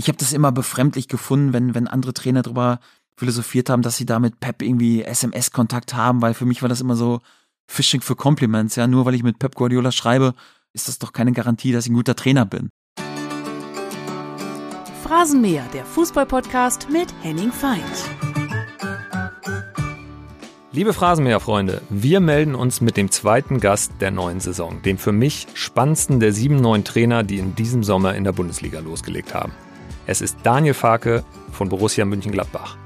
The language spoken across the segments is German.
ich habe das immer befremdlich gefunden, wenn, wenn andere Trainer darüber philosophiert haben, dass sie da mit Pep irgendwie SMS-Kontakt haben, weil für mich war das immer so Fishing für Compliments. Ja, nur weil ich mit Pep Guardiola schreibe, ist das doch keine Garantie, dass ich ein guter Trainer bin. Phrasenmäher, der Fußballpodcast mit Henning Feind. Liebe Phrasenmäher-Freunde, wir melden uns mit dem zweiten Gast der neuen Saison, dem für mich spannendsten der sieben neuen Trainer, die in diesem Sommer in der Bundesliga losgelegt haben. Es ist Daniel Farke von Borussia München-Gladbach.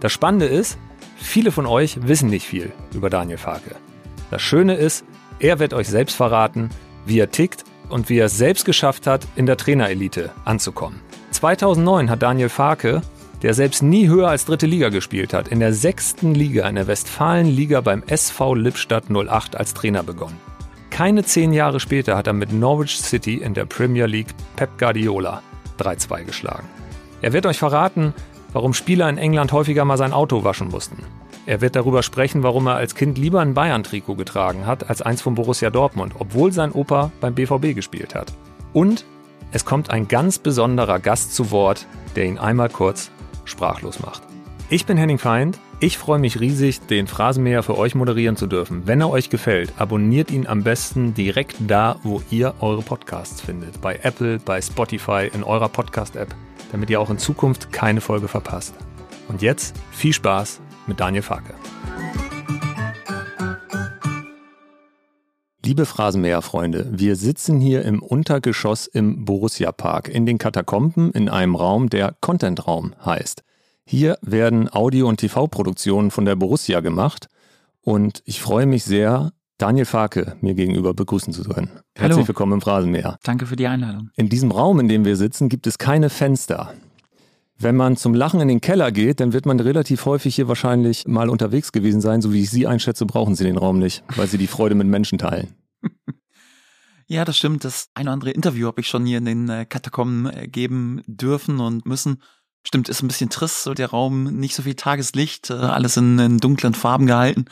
Das Spannende ist, viele von euch wissen nicht viel über Daniel Farke. Das Schöne ist, er wird euch selbst verraten, wie er tickt und wie er es selbst geschafft hat, in der Trainerelite anzukommen. 2009 hat Daniel Farke der selbst nie höher als dritte Liga gespielt hat, in der sechsten Liga in der Westfalenliga beim SV Lippstadt 08 als Trainer begonnen. Keine zehn Jahre später hat er mit Norwich City in der Premier League Pep Guardiola 3-2 geschlagen. Er wird euch verraten, warum Spieler in England häufiger mal sein Auto waschen mussten. Er wird darüber sprechen, warum er als Kind lieber ein Bayern-Trikot getragen hat als eins von Borussia Dortmund, obwohl sein Opa beim BVB gespielt hat. Und es kommt ein ganz besonderer Gast zu Wort, der ihn einmal kurz sprachlos macht. Ich bin Henning Feind. Ich freue mich riesig, den Phrasenmäher für euch moderieren zu dürfen. Wenn er euch gefällt, abonniert ihn am besten direkt da, wo ihr eure Podcasts findet. Bei Apple, bei Spotify, in eurer Podcast-App, damit ihr auch in Zukunft keine Folge verpasst. Und jetzt viel Spaß mit Daniel Farke. Liebe Phrasenmäher-Freunde, wir sitzen hier im Untergeschoss im Borussia Park in den Katakomben in einem Raum, der Content-Raum heißt. Hier werden Audio- und TV-Produktionen von der Borussia gemacht und ich freue mich sehr, Daniel Farke mir gegenüber begrüßen zu können. Herzlich Hallo. willkommen im Phrasenmäher. Danke für die Einladung. In diesem Raum, in dem wir sitzen, gibt es keine Fenster. Wenn man zum Lachen in den Keller geht, dann wird man relativ häufig hier wahrscheinlich mal unterwegs gewesen sein. So wie ich Sie einschätze, brauchen Sie den Raum nicht, weil Sie die Freude mit Menschen teilen. Ja, das stimmt. Das ein oder andere Interview habe ich schon hier in den äh, Katakomben äh, geben dürfen und müssen. Stimmt, ist ein bisschen trist, so der Raum, nicht so viel Tageslicht, äh, alles in, in dunklen Farben gehalten.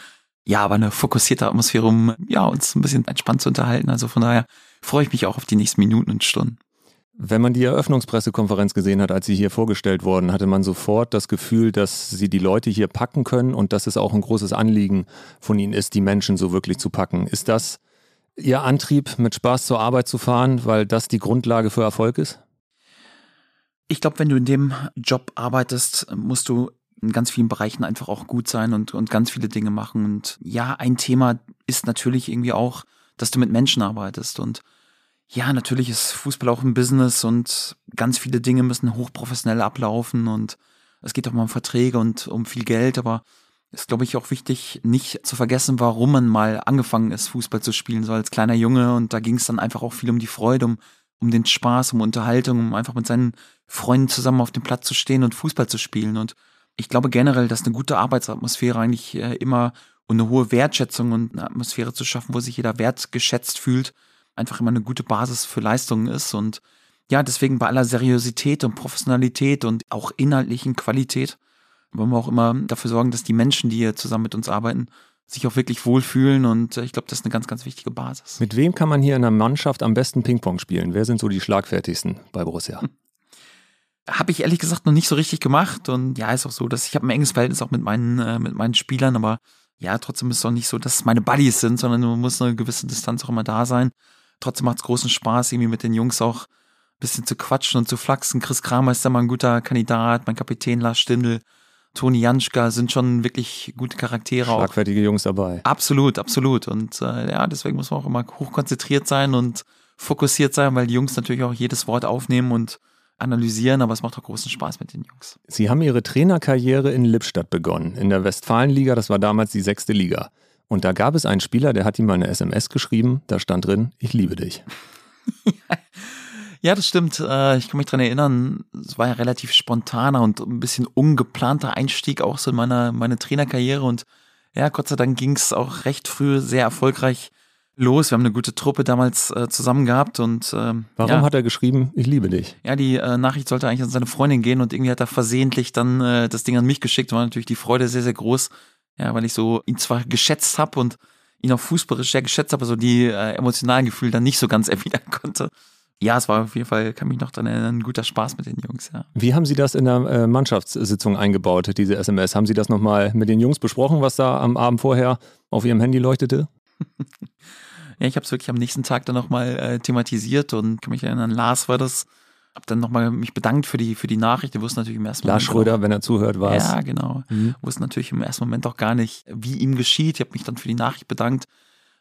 Ja, aber eine fokussierte Atmosphäre, um ja, uns ein bisschen entspannt zu unterhalten. Also von daher freue ich mich auch auf die nächsten Minuten und Stunden. Wenn man die Eröffnungspressekonferenz gesehen hat, als Sie hier vorgestellt wurden, hatte man sofort das Gefühl, dass Sie die Leute hier packen können und dass es auch ein großes Anliegen von Ihnen ist, die Menschen so wirklich zu packen. Ist das Ihr Antrieb, mit Spaß zur Arbeit zu fahren, weil das die Grundlage für Erfolg ist? Ich glaube, wenn du in dem Job arbeitest, musst du in ganz vielen Bereichen einfach auch gut sein und, und ganz viele Dinge machen. Und ja, ein Thema ist natürlich irgendwie auch, dass du mit Menschen arbeitest. Und ja, natürlich ist Fußball auch ein Business und ganz viele Dinge müssen hochprofessionell ablaufen und es geht auch mal um Verträge und um viel Geld, aber ist, glaube ich, auch wichtig, nicht zu vergessen, warum man mal angefangen ist, Fußball zu spielen, so als kleiner Junge. Und da ging es dann einfach auch viel um die Freude, um, um den Spaß, um Unterhaltung, um einfach mit seinen Freunden zusammen auf dem Platz zu stehen und Fußball zu spielen. Und ich glaube generell, dass eine gute Arbeitsatmosphäre eigentlich äh, immer und eine hohe Wertschätzung und eine Atmosphäre zu schaffen, wo sich jeder wertgeschätzt fühlt, einfach immer eine gute Basis für Leistungen ist. Und ja, deswegen bei aller Seriosität und Professionalität und auch inhaltlichen Qualität wollen wir auch immer dafür sorgen, dass die Menschen, die hier zusammen mit uns arbeiten, sich auch wirklich wohlfühlen und äh, ich glaube, das ist eine ganz, ganz wichtige Basis. Mit wem kann man hier in der Mannschaft am besten Ping-Pong spielen? Wer sind so die schlagfertigsten bei Borussia? Habe ich ehrlich gesagt noch nicht so richtig gemacht und ja, ist auch so, dass ich habe ein enges Verhältnis auch mit meinen, äh, mit meinen Spielern, aber ja, trotzdem ist es auch nicht so, dass es meine Buddies sind, sondern man muss eine gewisse Distanz auch immer da sein. Trotzdem macht es großen Spaß, irgendwie mit den Jungs auch ein bisschen zu quatschen und zu flachsen. Chris Kramer ist da mal ein guter Kandidat, mein Kapitän Lars Stindl, Toni Janschka sind schon wirklich gute Charaktere. Schlagfertige auch. Jungs dabei. Absolut, absolut. Und äh, ja, deswegen muss man auch immer hochkonzentriert sein und fokussiert sein, weil die Jungs natürlich auch jedes Wort aufnehmen und analysieren, aber es macht auch großen Spaß mit den Jungs. Sie haben Ihre Trainerkarriere in Lippstadt begonnen, in der Westfalenliga, das war damals die sechste Liga. Und da gab es einen Spieler, der hat ihm mal eine SMS geschrieben, da stand drin, ich liebe dich. Ja, das stimmt. Äh, ich kann mich dran erinnern, es war ja relativ spontaner und ein bisschen ungeplanter Einstieg auch so in meine, meine Trainerkarriere. Und ja, Gott sei Dank ging es auch recht früh sehr erfolgreich los. Wir haben eine gute Truppe damals äh, zusammen gehabt und ähm, Warum ja, hat er geschrieben, ich liebe dich? ja, die äh, Nachricht sollte eigentlich an seine Freundin gehen und irgendwie hat er versehentlich dann äh, das Ding an mich geschickt. War natürlich die Freude sehr, sehr groß, ja, weil ich so ihn zwar geschätzt habe und ihn auch fußballisch sehr geschätzt habe, aber so die äh, emotionalen Gefühle dann nicht so ganz erwidern konnte. ja, es war auf jeden Fall, kann mich noch daran erinnern, ein guter Spaß mit den Jungs, ja. Wie haben Sie das in der äh, Mannschaftssitzung eingebaut, diese SMS? Haben Sie das nochmal mit den Jungs besprochen, was da am Abend vorher auf Ihrem Handy leuchtete? ja, ich habe es wirklich am nächsten Tag dann nochmal äh, thematisiert und kann mich erinnern, Lars war das. Hab dann nochmal mich bedankt für die, für die Nachricht. Der wusste natürlich im ersten Lars Moment. Lars Schröder, auch, wenn er zuhört, war es. Ja, genau. Mhm. Wusste natürlich im ersten Moment auch gar nicht, wie ihm geschieht. Ich habe mich dann für die Nachricht bedankt.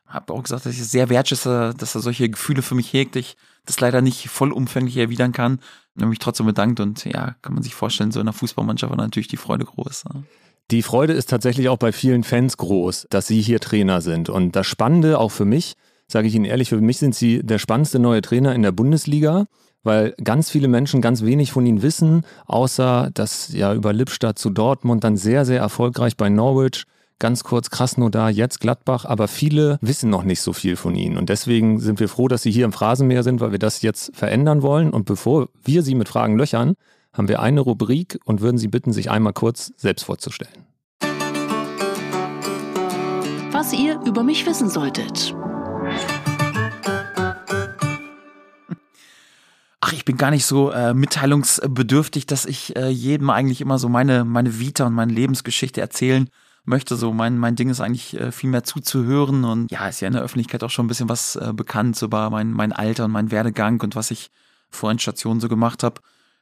Habe auch gesagt, dass ich es sehr wertschätze, dass er solche Gefühle für mich hegt. Ich das leider nicht vollumfänglich erwidern kann. Und habe mich trotzdem bedankt und ja, kann man sich vorstellen, so in der Fußballmannschaft war natürlich die Freude groß. Ja. Die Freude ist tatsächlich auch bei vielen Fans groß, dass Sie hier Trainer sind. Und das Spannende auch für mich, sage ich Ihnen ehrlich, für mich sind Sie der spannendste neue Trainer in der Bundesliga weil ganz viele Menschen ganz wenig von ihnen wissen, außer dass ja über Lippstadt zu Dortmund dann sehr, sehr erfolgreich bei Norwich, ganz kurz Krasnodar, jetzt Gladbach, aber viele wissen noch nicht so viel von ihnen. Und deswegen sind wir froh, dass sie hier im Phrasenmeer sind, weil wir das jetzt verändern wollen. Und bevor wir sie mit Fragen löchern, haben wir eine Rubrik und würden Sie bitten, sich einmal kurz selbst vorzustellen. Was ihr über mich wissen solltet. Ach, ich bin gar nicht so äh, mitteilungsbedürftig, dass ich äh, jedem eigentlich immer so meine, meine Vita und meine Lebensgeschichte erzählen möchte. So mein, mein Ding ist eigentlich äh, viel mehr zuzuhören und ja, ist ja in der Öffentlichkeit auch schon ein bisschen was äh, bekannt so über mein, mein Alter und mein Werdegang und was ich vor den Stationen so gemacht habe.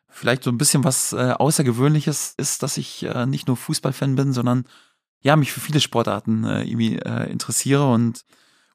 Vielleicht so ein bisschen was äh, Außergewöhnliches ist, dass ich äh, nicht nur Fußballfan bin, sondern ja, mich für viele Sportarten äh, irgendwie äh, interessiere und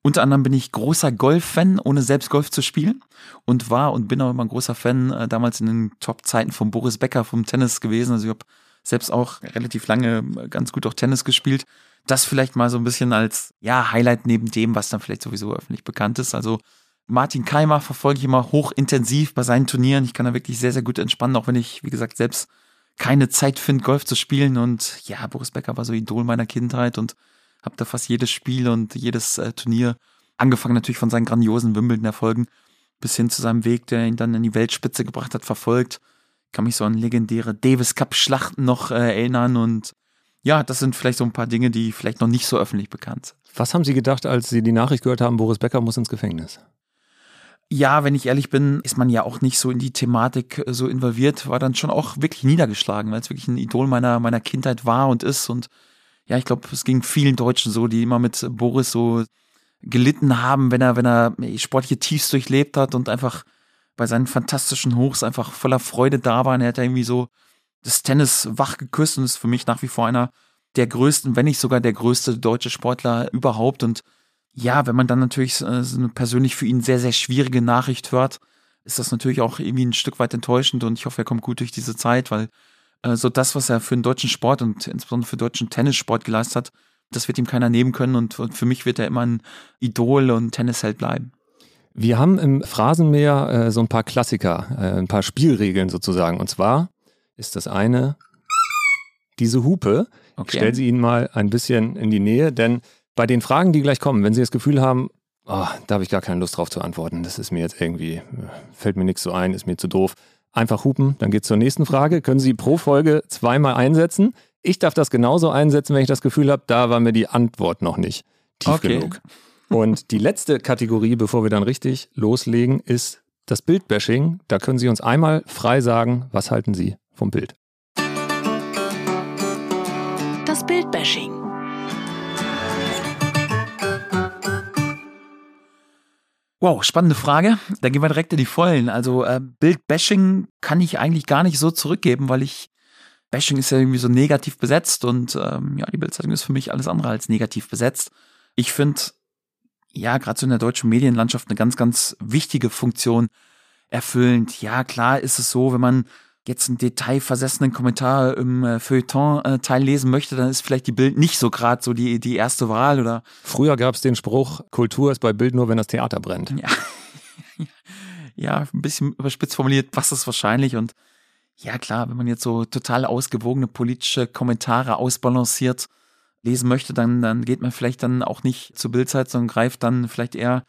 unter anderem bin ich großer Golf-Fan, ohne selbst Golf zu spielen. Und war und bin auch immer ein großer Fan äh, damals in den Top-Zeiten von Boris Becker vom Tennis gewesen. Also ich habe selbst auch relativ lange äh, ganz gut auch Tennis gespielt. Das vielleicht mal so ein bisschen als ja Highlight neben dem, was dann vielleicht sowieso öffentlich bekannt ist. Also Martin Keimer verfolge ich immer hochintensiv bei seinen Turnieren. Ich kann da wirklich sehr, sehr gut entspannen, auch wenn ich, wie gesagt, selbst keine Zeit finde, Golf zu spielen. Und ja, Boris Becker war so Idol meiner Kindheit und habe da fast jedes Spiel und jedes äh, Turnier, angefangen natürlich von seinen grandiosen Wimbledon-Erfolgen, bis hin zu seinem Weg, der ihn dann in die Weltspitze gebracht hat, verfolgt. Kann mich so an legendäre Davis Cup-Schlachten noch äh, erinnern und ja, das sind vielleicht so ein paar Dinge, die vielleicht noch nicht so öffentlich bekannt sind. Was haben Sie gedacht, als Sie die Nachricht gehört haben, Boris Becker muss ins Gefängnis? Ja, wenn ich ehrlich bin, ist man ja auch nicht so in die Thematik äh, so involviert, war dann schon auch wirklich niedergeschlagen, weil es wirklich ein Idol meiner, meiner Kindheit war und ist und ja, ich glaube, es ging vielen Deutschen so, die immer mit Boris so gelitten haben, wenn er, wenn er sportliche Tiefs durchlebt hat und einfach bei seinen fantastischen Hochs einfach voller Freude da war. Und er hat ja irgendwie so das Tennis wach geküsst und ist für mich nach wie vor einer der größten, wenn nicht sogar der größte deutsche Sportler überhaupt. Und ja, wenn man dann natürlich äh, so eine persönlich für ihn sehr, sehr schwierige Nachricht hört, ist das natürlich auch irgendwie ein Stück weit enttäuschend und ich hoffe, er kommt gut durch diese Zeit, weil äh, so das, was er für den deutschen Sport und insbesondere für den deutschen Tennissport geleistet hat, das wird ihm keiner nehmen können und, und für mich wird er immer ein Idol und Tennisheld bleiben. Wir haben im Phrasenmeer äh, so ein paar Klassiker, äh, ein paar Spielregeln sozusagen. Und zwar ist das eine diese Hupe. Okay. Ich stelle sie Ihnen mal ein bisschen in die Nähe, denn bei den Fragen, die gleich kommen, wenn Sie das Gefühl haben, oh, da habe ich gar keine Lust drauf zu antworten, das ist mir jetzt irgendwie, äh, fällt mir nichts so ein, ist mir zu doof, Einfach hupen, dann geht's zur nächsten Frage. Können Sie pro Folge zweimal einsetzen? Ich darf das genauso einsetzen, wenn ich das Gefühl habe, da war mir die Antwort noch nicht tief okay. genug. Und die letzte Kategorie, bevor wir dann richtig loslegen, ist das Bildbashing. Da können Sie uns einmal frei sagen, was halten Sie vom Bild? Wow, spannende Frage. Da gehen wir direkt in die Vollen. Also äh, Bildbashing kann ich eigentlich gar nicht so zurückgeben, weil ich Bashing ist ja irgendwie so negativ besetzt und ähm, ja, die Bildzeitung ist für mich alles andere als negativ besetzt. Ich finde, ja, gerade so in der deutschen Medienlandschaft eine ganz, ganz wichtige Funktion erfüllend. Ja, klar ist es so, wenn man jetzt einen detailversessenen Kommentar im äh, Feuilleton-Teil äh, lesen möchte, dann ist vielleicht die Bild nicht so gerade so die, die erste Wahl oder. Früher gab es den Spruch, Kultur ist bei Bild nur, wenn das Theater brennt. Ja. ja, ein bisschen überspitzt formuliert, was ist wahrscheinlich und ja klar, wenn man jetzt so total ausgewogene politische Kommentare ausbalanciert lesen möchte, dann, dann geht man vielleicht dann auch nicht zur Bildzeit, sondern greift dann vielleicht eher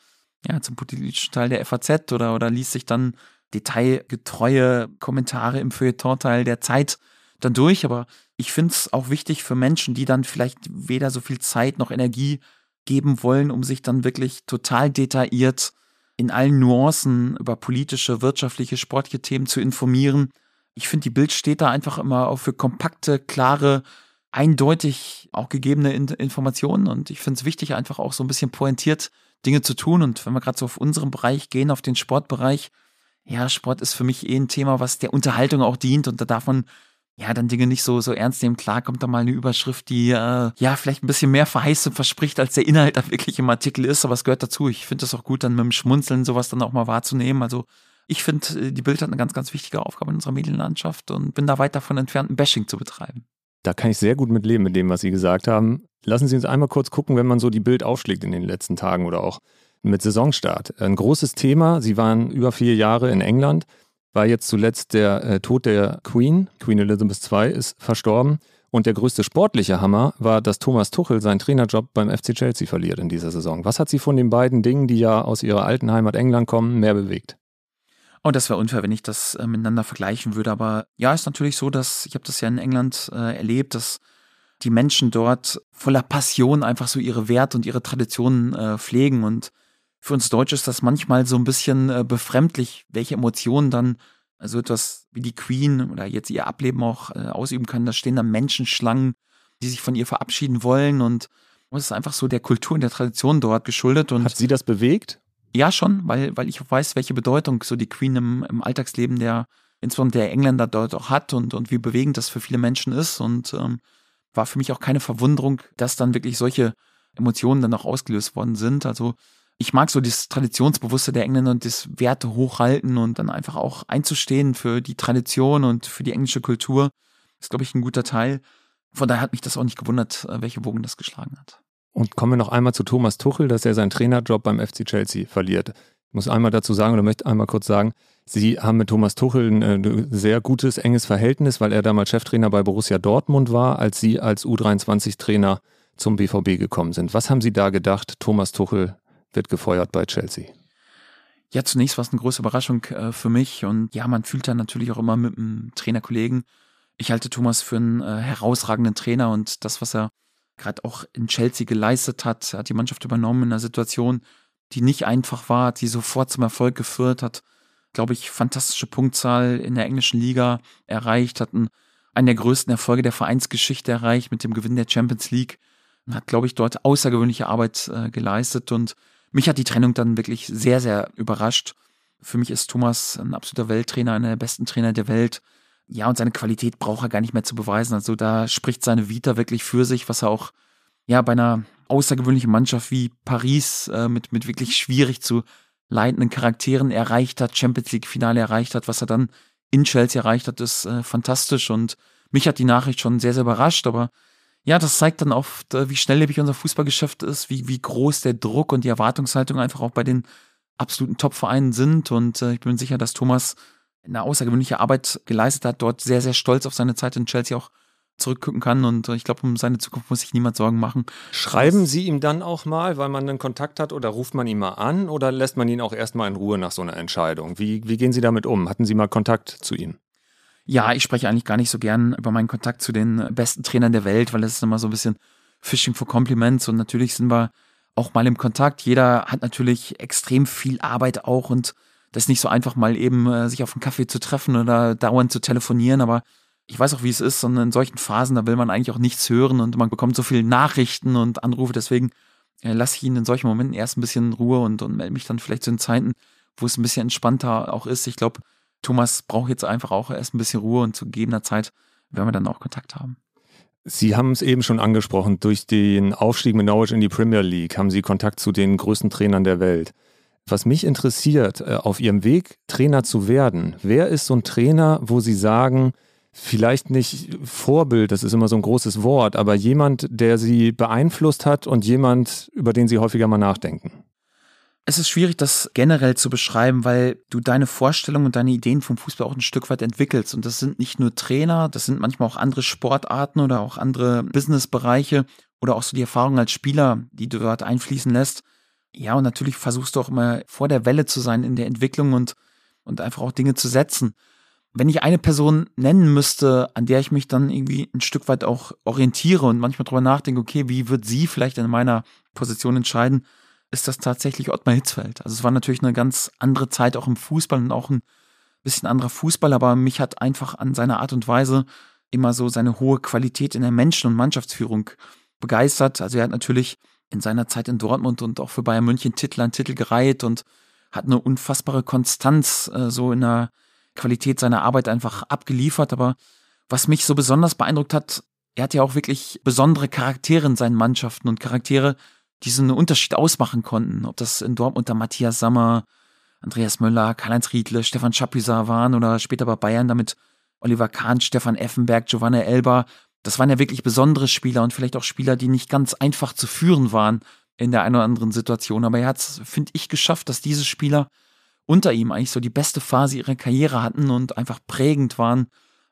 ja, zum politischen Teil der FAZ oder, oder liest sich dann detailgetreue Kommentare im Feuilleton-Teil der Zeit dann durch. Aber ich finde es auch wichtig für Menschen, die dann vielleicht weder so viel Zeit noch Energie geben wollen, um sich dann wirklich total detailliert in allen Nuancen über politische, wirtschaftliche, sportliche Themen zu informieren. Ich finde, die Bild steht da einfach immer auch für kompakte, klare, eindeutig auch gegebene Informationen und ich finde es wichtig, einfach auch so ein bisschen pointiert Dinge zu tun. Und wenn wir gerade so auf unseren Bereich gehen, auf den Sportbereich, ja, Sport ist für mich eh ein Thema, was der Unterhaltung auch dient und da darf man ja, dann Dinge nicht so, so ernst nehmen. Klar kommt da mal eine Überschrift, die äh, ja vielleicht ein bisschen mehr verheißt und verspricht, als der Inhalt da wirklich im Artikel ist, aber es gehört dazu. Ich finde es auch gut, dann mit dem Schmunzeln sowas dann auch mal wahrzunehmen. Also ich finde, äh, die Bild hat eine ganz, ganz wichtige Aufgabe in unserer Medienlandschaft und bin da weit davon entfernt, ein Bashing zu betreiben. Da kann ich sehr gut mit leben, mit dem, was Sie gesagt haben. Lassen Sie uns einmal kurz gucken, wenn man so die Bild aufschlägt in den letzten Tagen oder auch mit Saisonstart. Ein großes Thema. Sie waren über vier Jahre in England war jetzt zuletzt der äh, Tod der Queen. Queen Elizabeth II ist verstorben. Und der größte sportliche Hammer war, dass Thomas Tuchel seinen Trainerjob beim FC Chelsea verliert in dieser Saison. Was hat Sie von den beiden Dingen, die ja aus Ihrer alten Heimat England kommen, mehr bewegt? Oh, das wäre unfair, wenn ich das äh, miteinander vergleichen würde. Aber ja, ist natürlich so, dass ich habe das ja in England äh, erlebt, dass die Menschen dort voller Passion einfach so ihre Werte und ihre Traditionen äh, pflegen und für uns Deutsche ist das manchmal so ein bisschen äh, befremdlich, welche Emotionen dann also etwas wie die Queen oder jetzt ihr Ableben auch äh, ausüben können. Da stehen dann Menschenschlangen, die sich von ihr verabschieden wollen und es ist einfach so der Kultur und der Tradition dort geschuldet. Und Hat sie das bewegt? Ja, schon, weil, weil ich weiß, welche Bedeutung so die Queen im, im Alltagsleben der, insbesondere der Engländer dort auch hat und, und wie bewegend das für viele Menschen ist. Und ähm, war für mich auch keine Verwunderung, dass dann wirklich solche Emotionen dann auch ausgelöst worden sind. Also ich mag so das Traditionsbewusste der Engländer und das Werte hochhalten und dann einfach auch einzustehen für die Tradition und für die englische Kultur. Ist, glaube ich, ein guter Teil. Von daher hat mich das auch nicht gewundert, äh, welche Wogen das geschlagen hat. Und kommen wir noch einmal zu Thomas Tuchel, dass er seinen Trainerjob beim FC Chelsea verliert. Ich muss einmal dazu sagen oder möchte einmal kurz sagen, Sie haben mit Thomas Tuchel ein äh, sehr gutes, enges Verhältnis, weil er damals Cheftrainer bei Borussia Dortmund war, als Sie als U23-Trainer zum BVB gekommen sind. Was haben Sie da gedacht, Thomas Tuchel wird gefeuert bei Chelsea. Ja, zunächst war es eine große Überraschung äh, für mich und ja, man fühlt dann natürlich auch immer mit einem Trainerkollegen. Ich halte Thomas für einen äh, herausragenden Trainer und das, was er gerade auch in Chelsea geleistet hat, hat die Mannschaft übernommen in einer Situation, die nicht einfach war, die sofort zum Erfolg geführt, hat, glaube ich, fantastische Punktzahl in der englischen Liga erreicht, hat einen, einen der größten Erfolge der Vereinsgeschichte erreicht mit dem Gewinn der Champions League, hat, glaube ich, dort außergewöhnliche Arbeit äh, geleistet und mich hat die Trennung dann wirklich sehr, sehr überrascht. Für mich ist Thomas ein absoluter Welttrainer, einer der besten Trainer der Welt. Ja, und seine Qualität braucht er gar nicht mehr zu beweisen. Also da spricht seine Vita wirklich für sich, was er auch ja bei einer außergewöhnlichen Mannschaft wie Paris äh, mit, mit wirklich schwierig zu leitenden Charakteren erreicht hat, Champions League Finale erreicht hat, was er dann in Chelsea erreicht hat, ist äh, fantastisch und mich hat die Nachricht schon sehr, sehr überrascht, aber ja, das zeigt dann oft, äh, wie schnelllebig unser Fußballgeschäft ist, wie, wie groß der Druck und die Erwartungshaltung einfach auch bei den absoluten Top-Vereinen sind. Und äh, ich bin sicher, dass Thomas eine außergewöhnliche Arbeit geleistet hat, dort sehr, sehr stolz auf seine Zeit in Chelsea auch zurückgucken kann. Und äh, ich glaube, um seine Zukunft muss sich niemand Sorgen machen. Schreiben Sie ihm dann auch mal, weil man einen Kontakt hat, oder ruft man ihn mal an oder lässt man ihn auch erstmal in Ruhe nach so einer Entscheidung? Wie, wie gehen Sie damit um? Hatten Sie mal Kontakt zu ihm? Ja, ich spreche eigentlich gar nicht so gern über meinen Kontakt zu den besten Trainern der Welt, weil das ist immer so ein bisschen Fishing for Compliments und natürlich sind wir auch mal im Kontakt. Jeder hat natürlich extrem viel Arbeit auch und das ist nicht so einfach mal eben äh, sich auf einen Kaffee zu treffen oder dauernd zu telefonieren, aber ich weiß auch, wie es ist, und in solchen Phasen, da will man eigentlich auch nichts hören und man bekommt so viele Nachrichten und Anrufe, deswegen äh, lasse ich ihn in solchen Momenten erst ein bisschen in Ruhe und, und melde mich dann vielleicht zu den Zeiten, wo es ein bisschen entspannter auch ist. Ich glaube, Thomas braucht jetzt einfach auch erst ein bisschen Ruhe und zu gegebener Zeit werden wir dann auch Kontakt haben. Sie haben es eben schon angesprochen, durch den Aufstieg mit Norwich in die Premier League haben Sie Kontakt zu den größten Trainern der Welt. Was mich interessiert, äh, auf Ihrem Weg, Trainer zu werden, wer ist so ein Trainer, wo Sie sagen, vielleicht nicht Vorbild, das ist immer so ein großes Wort, aber jemand, der Sie beeinflusst hat und jemand, über den Sie häufiger mal nachdenken? Es ist schwierig, das generell zu beschreiben, weil du deine Vorstellungen und deine Ideen vom Fußball auch ein Stück weit entwickelst. Und das sind nicht nur Trainer, das sind manchmal auch andere Sportarten oder auch andere Businessbereiche oder auch so die Erfahrung als Spieler, die du dort einfließen lässt. Ja, und natürlich versuchst du auch immer vor der Welle zu sein in der Entwicklung und, und einfach auch Dinge zu setzen. Wenn ich eine Person nennen müsste, an der ich mich dann irgendwie ein Stück weit auch orientiere und manchmal drüber nachdenke, okay, wie wird sie vielleicht in meiner Position entscheiden, ist das tatsächlich Ottmar Hitzfeld. Also es war natürlich eine ganz andere Zeit auch im Fußball und auch ein bisschen anderer Fußball, aber mich hat einfach an seiner Art und Weise immer so seine hohe Qualität in der Menschen- und Mannschaftsführung begeistert. Also er hat natürlich in seiner Zeit in Dortmund und auch für Bayern München Titel an Titel gereiht und hat eine unfassbare Konstanz äh, so in der Qualität seiner Arbeit einfach abgeliefert. Aber was mich so besonders beeindruckt hat, er hat ja auch wirklich besondere Charaktere in seinen Mannschaften und Charaktere, die so einen Unterschied ausmachen konnten. Ob das in Dortmund der Matthias Sammer, Andreas Möller, Karl-Heinz Riedle, Stefan Chapuisat waren oder später bei Bayern damit Oliver Kahn, Stefan Effenberg, Giovanna Elba. Das waren ja wirklich besondere Spieler und vielleicht auch Spieler, die nicht ganz einfach zu führen waren in der einen oder anderen Situation. Aber er hat es, finde ich, geschafft, dass diese Spieler unter ihm eigentlich so die beste Phase ihrer Karriere hatten und einfach prägend waren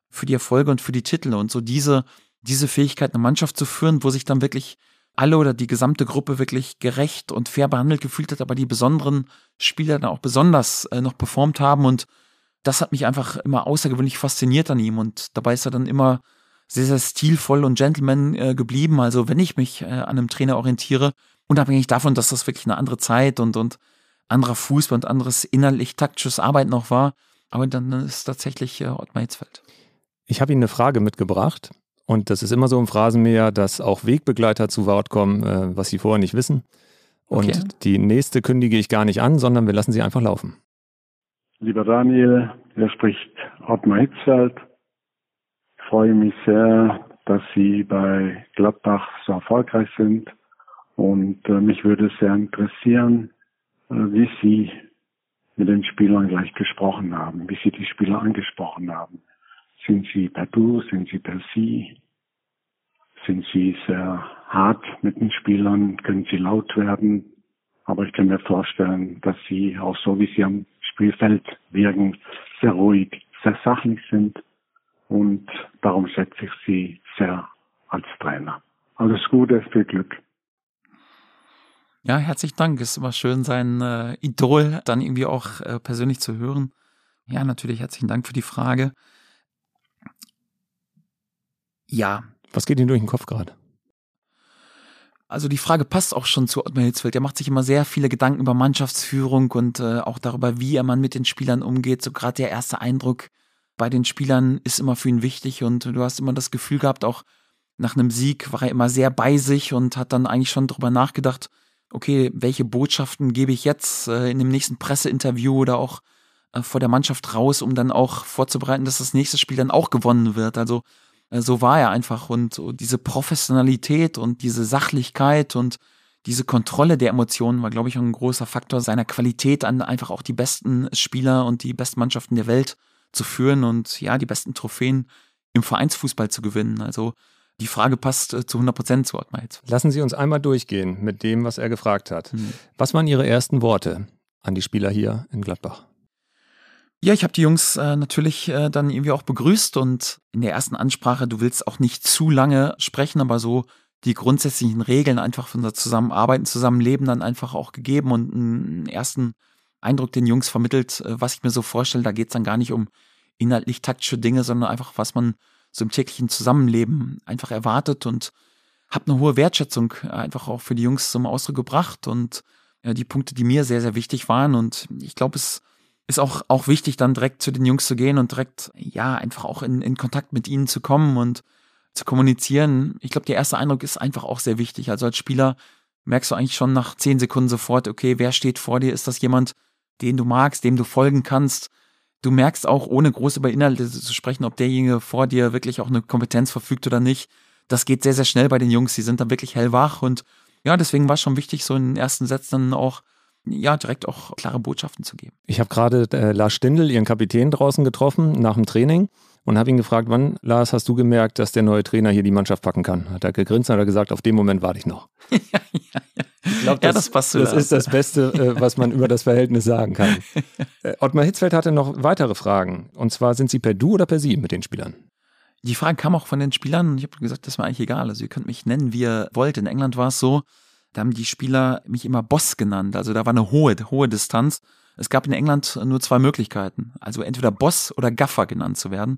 für die Erfolge und für die Titel. Und so diese, diese Fähigkeit, eine Mannschaft zu führen, wo sich dann wirklich alle oder die gesamte Gruppe wirklich gerecht und fair behandelt gefühlt hat, aber die besonderen Spieler dann auch besonders äh, noch performt haben. Und das hat mich einfach immer außergewöhnlich fasziniert an ihm. Und dabei ist er dann immer sehr, sehr stilvoll und Gentleman äh, geblieben. Also wenn ich mich äh, an einem Trainer orientiere, unabhängig davon, dass das wirklich eine andere Zeit und, und anderer Fußball und anderes innerlich taktisches Arbeiten noch war, aber dann ist tatsächlich äh, Ottmar Hitzfeld. Ich habe Ihnen eine Frage mitgebracht und das ist immer so im Phrasenmäher, dass auch Wegbegleiter zu Wort kommen, äh, was sie vorher nicht wissen. Und okay. die nächste kündige ich gar nicht an, sondern wir lassen sie einfach laufen. Lieber Daniel, hier spricht Ottmar Hitzfeld freue mich sehr, dass Sie bei Gladbach so erfolgreich sind. Und äh, mich würde sehr interessieren, äh, wie Sie mit den Spielern gleich gesprochen haben, wie Sie die Spieler angesprochen haben. Sind Sie per Du, sind Sie per Sie? Sind Sie sehr hart mit den Spielern? Können Sie laut werden? Aber ich kann mir vorstellen, dass Sie auch so, wie Sie am Spielfeld wirken, sehr ruhig, sehr sachlich sind und darum schätze ich Sie sehr als Trainer. Alles Gute, viel Glück. Ja, herzlichen Dank. Es ist immer schön, sein äh, Idol dann irgendwie auch äh, persönlich zu hören. Ja, natürlich herzlichen Dank für die Frage. Ja. Was geht Ihnen durch den Kopf gerade? Also die Frage passt auch schon zu Ottmar Hitzfeld. Er macht sich immer sehr viele Gedanken über Mannschaftsführung und äh, auch darüber, wie er man mit den Spielern umgeht. So gerade der erste Eindruck, bei den Spielern ist immer für ihn wichtig und du hast immer das Gefühl gehabt, auch nach einem Sieg war er immer sehr bei sich und hat dann eigentlich schon drüber nachgedacht, okay, welche Botschaften gebe ich jetzt äh, in dem nächsten Presseinterview oder auch äh, vor der Mannschaft raus, um dann auch vorzubereiten, dass das nächste Spiel dann auch gewonnen wird. Also so war er einfach und so diese Professionalität und diese Sachlichkeit und diese Kontrolle der Emotionen war, glaube ich, ein großer Faktor seiner Qualität an einfach auch die besten Spieler und die besten Mannschaften der Welt zu führen und ja, die besten Trophäen im Vereinsfußball zu gewinnen. Also die Frage passt äh, zu 100 Prozent zu Ottmar jetzt. Lassen Sie uns einmal durchgehen mit dem, was er gefragt hat. Mhm. Was waren Ihre ersten Worte an die Spieler hier in Gladbach? Ja, ich habe die Jungs äh, natürlich äh, dann irgendwie auch begrüßt und in der ersten Ansprache, du willst auch nicht zu lange sprechen, aber so die grundsätzlichen Regeln einfach von der Zusammenarbeiten, Zusammenleben dann einfach auch gegeben und einen ersten Eindruck den Jungs vermittelt, äh, was ich mir so vorstelle. Da geht es dann gar nicht um inhaltlich taktische Dinge, sondern einfach, was man so im täglichen Zusammenleben einfach erwartet und habe eine hohe Wertschätzung einfach auch für die Jungs zum Ausdruck gebracht und ja, die Punkte, die mir sehr, sehr wichtig waren. Und ich glaube, es ist auch, auch wichtig, dann direkt zu den Jungs zu gehen und direkt, ja, einfach auch in, in Kontakt mit ihnen zu kommen und zu kommunizieren. Ich glaube, der erste Eindruck ist einfach auch sehr wichtig. Also als Spieler merkst du eigentlich schon nach zehn Sekunden sofort, okay, wer steht vor dir? Ist das jemand, den du magst, dem du folgen kannst. Du merkst auch, ohne groß über Inhalte zu sprechen, ob derjenige vor dir wirklich auch eine Kompetenz verfügt oder nicht. Das geht sehr, sehr schnell bei den Jungs. Die sind dann wirklich hellwach und ja, deswegen war es schon wichtig, so in den ersten Sätzen auch ja, direkt auch klare Botschaften zu geben. Ich habe gerade äh, Lars Stindl, ihren Kapitän, draußen getroffen nach dem Training und habe ihn gefragt, wann, Lars, hast du gemerkt, dass der neue Trainer hier die Mannschaft packen kann? Hat er gegrinst und hat er gesagt, auf dem Moment warte ich noch. ja, ja, ja. Ich glaube, das, ja, das, passt das ist das Beste, äh, was man über das Verhältnis sagen kann. Äh, Ottmar Hitzfeld hatte noch weitere Fragen. Und zwar, sind Sie per Du oder per Sie mit den Spielern? Die Frage kam auch von den Spielern und ich habe gesagt, das war eigentlich egal. Also ihr könnt mich nennen, wie ihr wollt. In England war es so, da haben die Spieler mich immer Boss genannt. Also da war eine hohe, hohe Distanz. Es gab in England nur zwei Möglichkeiten. Also entweder Boss oder Gaffer genannt zu werden.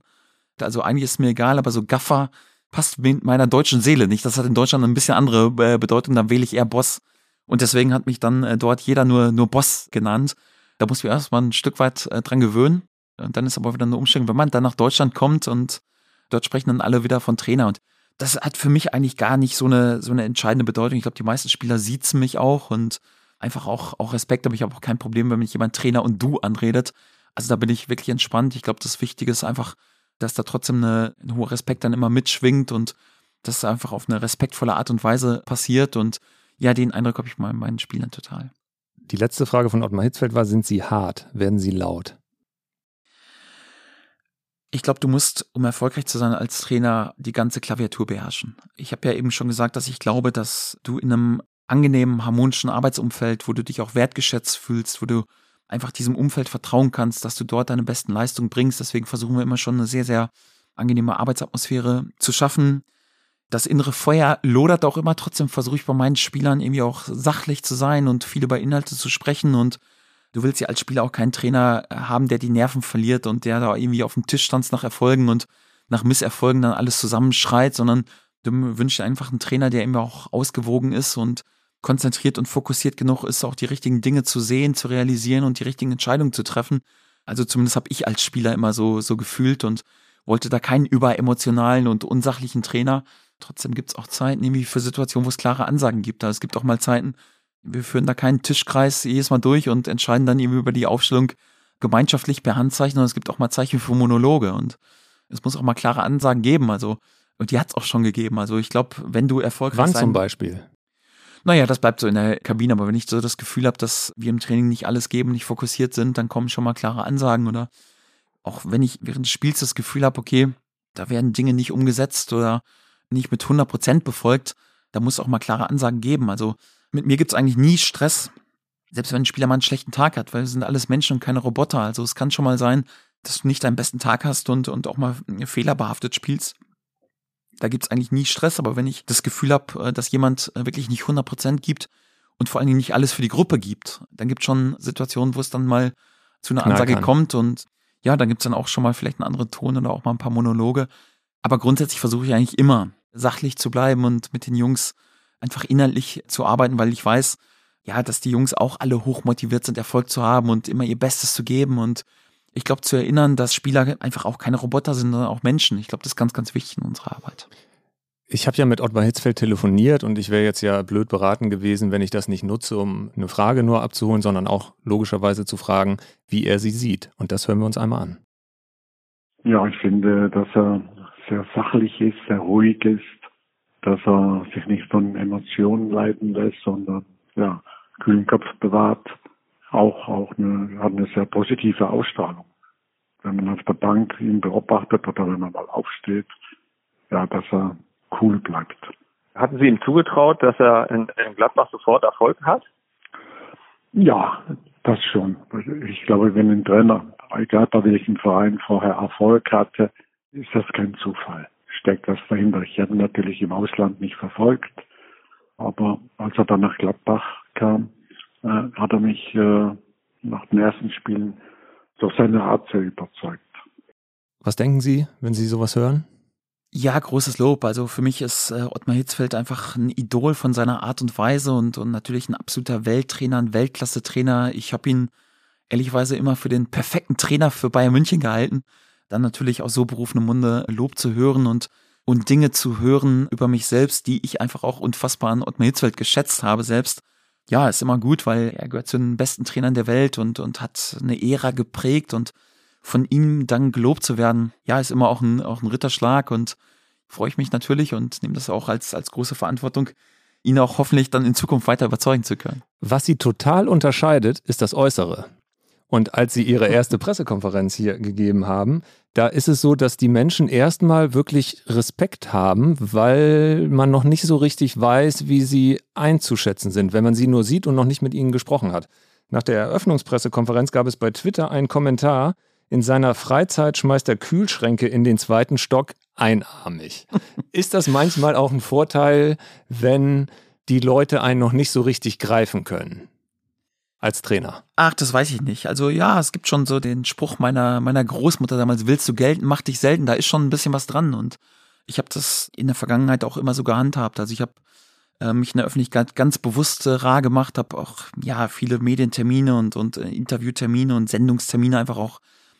Also eigentlich ist mir egal, aber so Gaffer passt meiner deutschen Seele nicht. Das hat in Deutschland ein bisschen andere äh, Bedeutung. Dann wähle ich eher Boss. Und deswegen hat mich dann äh, dort jeder nur, nur Boss genannt. Da muss ich erstmal ein Stück weit äh, dran gewöhnen. Und dann ist aber wieder eine Umstellung, wenn man dann nach Deutschland kommt und dort sprechen dann alle wieder von Trainer. Und das hat für mich eigentlich gar nicht so eine, so eine entscheidende Bedeutung. Ich glaube, die meisten Spieler sieht's mich auch und einfach auch, auch Respekt, aber ich habe auch kein Problem, wenn mich jemand Trainer und du anredet. Also da bin ich wirklich entspannt. Ich glaube, das Wichtige ist einfach, dass da trotzdem eine, ein hoher Respekt dann immer mitschwingt und dass es einfach auf eine respektvolle Art und Weise passiert. Und ja, den Eindruck habe ich mal in meinen Spielern total. Die letzte Frage von Ottmar Hitzfeld war, sind Sie hart? Werden Sie laut? Ich glaube, du musst, um erfolgreich zu sein als Trainer, die ganze Klaviatur beherrschen. Ich habe ja eben schon gesagt, dass ich glaube, dass du in einem angenehmen, harmonischen Arbeitsumfeld, wo du dich auch wertgeschätzt fühlst, wo du einfach diesem Umfeld vertrauen kannst, dass du dort deine besten Leistungen bringst. Deswegen versuchen wir immer schon eine sehr, sehr angenehme Arbeitsatmosphäre zu schaffen. Das innere Feuer lodert auch immer. Trotzdem versuche ich bei meinen Spielern irgendwie auch sachlich zu sein und viel über Inhalte zu sprechen und du willst ja als Spieler auch keinen Trainer haben, der die Nerven verliert und der da irgendwie auf dem Tisch stand nach Erfolgen und nach Misserfolgen dann alles zusammenschreit, sondern du wünschst dir einfach einen Trainer, der immer auch ausgewogen ist und konzentriert und fokussiert genug ist, auch die richtigen Dinge zu sehen, zu realisieren und die richtigen Entscheidungen zu treffen. Also zumindest habe ich als Spieler immer so, so gefühlt und wollte da keinen überemotionalen und unsachlichen Trainer. Trotzdem gibt es auch Zeiten irgendwie für Situationen, wo es klare Ansagen gibt. Also es gibt auch mal Zeiten, wir führen da keinen Tischkreis jedes Mal durch und entscheiden dann eben über die Aufstellung gemeinschaftlich per Handzeichen, sondern es gibt auch mal Zeichen für Monologe und es muss auch mal klare Ansagen geben. Also, und die hat es auch schon gegeben. Also ich glaube, wenn du erfolgreich Wann sein, zum Beispiel? Naja, das bleibt so in der Kabine, aber wenn ich so das Gefühl habe, dass wir im Training nicht alles geben, nicht fokussiert sind, dann kommen schon mal klare Ansagen oder auch wenn ich während des Spiels das Gefühl habe, okay, da werden Dinge nicht umgesetzt oder nicht mit 100 Prozent befolgt, da muss auch mal klare Ansagen geben. Also mit mir gibt's eigentlich nie Stress, selbst wenn ein Spieler mal einen schlechten Tag hat, weil wir sind alles Menschen und keine Roboter. Also es kann schon mal sein, dass du nicht deinen besten Tag hast und, und auch mal fehlerbehaftet spielst. Da gibt's eigentlich nie Stress, aber wenn ich das Gefühl habe, äh, dass jemand äh, wirklich nicht 100% gibt und vor allen Dingen nicht alles für die Gruppe gibt, dann gibt's schon Situationen, wo es dann mal zu einer Ansage kommt und ja, dann gibt's dann auch schon mal vielleicht einen anderen Ton oder auch mal ein paar Monologe. Aber grundsätzlich versuche ich eigentlich immer sachlich zu bleiben und mit den Jungs einfach inhaltlich zu arbeiten, weil ich weiß, ja, dass die Jungs auch alle hochmotiviert sind, Erfolg zu haben und immer ihr Bestes zu geben und ich glaube zu erinnern, dass Spieler einfach auch keine Roboter sind, sondern auch Menschen. Ich glaube, das ist ganz, ganz wichtig in unserer Arbeit. Ich habe ja mit Ottmar Hitzfeld telefoniert und ich wäre jetzt ja blöd beraten gewesen, wenn ich das nicht nutze, um eine Frage nur abzuholen, sondern auch logischerweise zu fragen, wie er sie sieht. Und das hören wir uns einmal an. Ja, ich finde, dass er sehr sachlich ist, sehr ruhig ist, dass er sich nicht von Emotionen leiten lässt, sondern ja, kühlen Kopf bewahrt, auch auch eine, hat eine sehr positive Ausstrahlung. Wenn man auf der Bank ihn beobachtet oder wenn man mal aufsteht, ja, dass er cool bleibt. Hatten Sie ihm zugetraut, dass er in, in Gladbach sofort Erfolg hat? Ja, das schon. Ich glaube, wenn ein Trainer, egal bei welchem Verein, vorher Erfolg hatte, ist das kein Zufall steckt was dahinter. Ich habe ihn natürlich im Ausland nicht verfolgt, aber als er dann nach Gladbach kam, äh, hat er mich äh, nach den ersten Spielen durch seine Art sehr überzeugt. Was denken Sie, wenn Sie sowas hören? Ja, großes Lob. Also für mich ist äh, Ottmar Hitzfeld einfach ein Idol von seiner Art und Weise und, und natürlich ein absoluter Welttrainer, ein Weltklasse-Trainer. Ich habe ihn ehrlichweise immer für den perfekten Trainer für Bayern München gehalten dann natürlich aus so berufenem Munde Lob zu hören und und Dinge zu hören über mich selbst, die ich einfach auch unfassbar an Ottmar Hitzfeld geschätzt habe selbst. Ja, ist immer gut, weil er gehört zu den besten Trainern der Welt und, und hat eine Ära geprägt und von ihm dann gelobt zu werden, ja, ist immer auch ein, auch ein Ritterschlag und freue ich mich natürlich und nehme das auch als, als große Verantwortung, ihn auch hoffentlich dann in Zukunft weiter überzeugen zu können. Was sie total unterscheidet, ist das Äußere. Und als sie ihre erste Pressekonferenz hier gegeben haben, da ist es so, dass die Menschen erstmal wirklich Respekt haben, weil man noch nicht so richtig weiß, wie sie einzuschätzen sind, wenn man sie nur sieht und noch nicht mit ihnen gesprochen hat. Nach der Eröffnungspressekonferenz gab es bei Twitter einen Kommentar, in seiner Freizeit schmeißt er Kühlschränke in den zweiten Stock einarmig. Ist das manchmal auch ein Vorteil, wenn die Leute einen noch nicht so richtig greifen können? Als Trainer? Ach, das weiß ich nicht. Also ja, es gibt schon so den Spruch meiner, meiner Großmutter damals, willst du gelten, mach dich selten. Da ist schon ein bisschen was dran. Und ich habe das in der Vergangenheit auch immer so gehandhabt. Also ich habe äh, mich in der Öffentlichkeit ganz bewusst äh, rar gemacht, habe auch ja viele Medientermine und, und äh, Interviewtermine und Sendungstermine einfach auch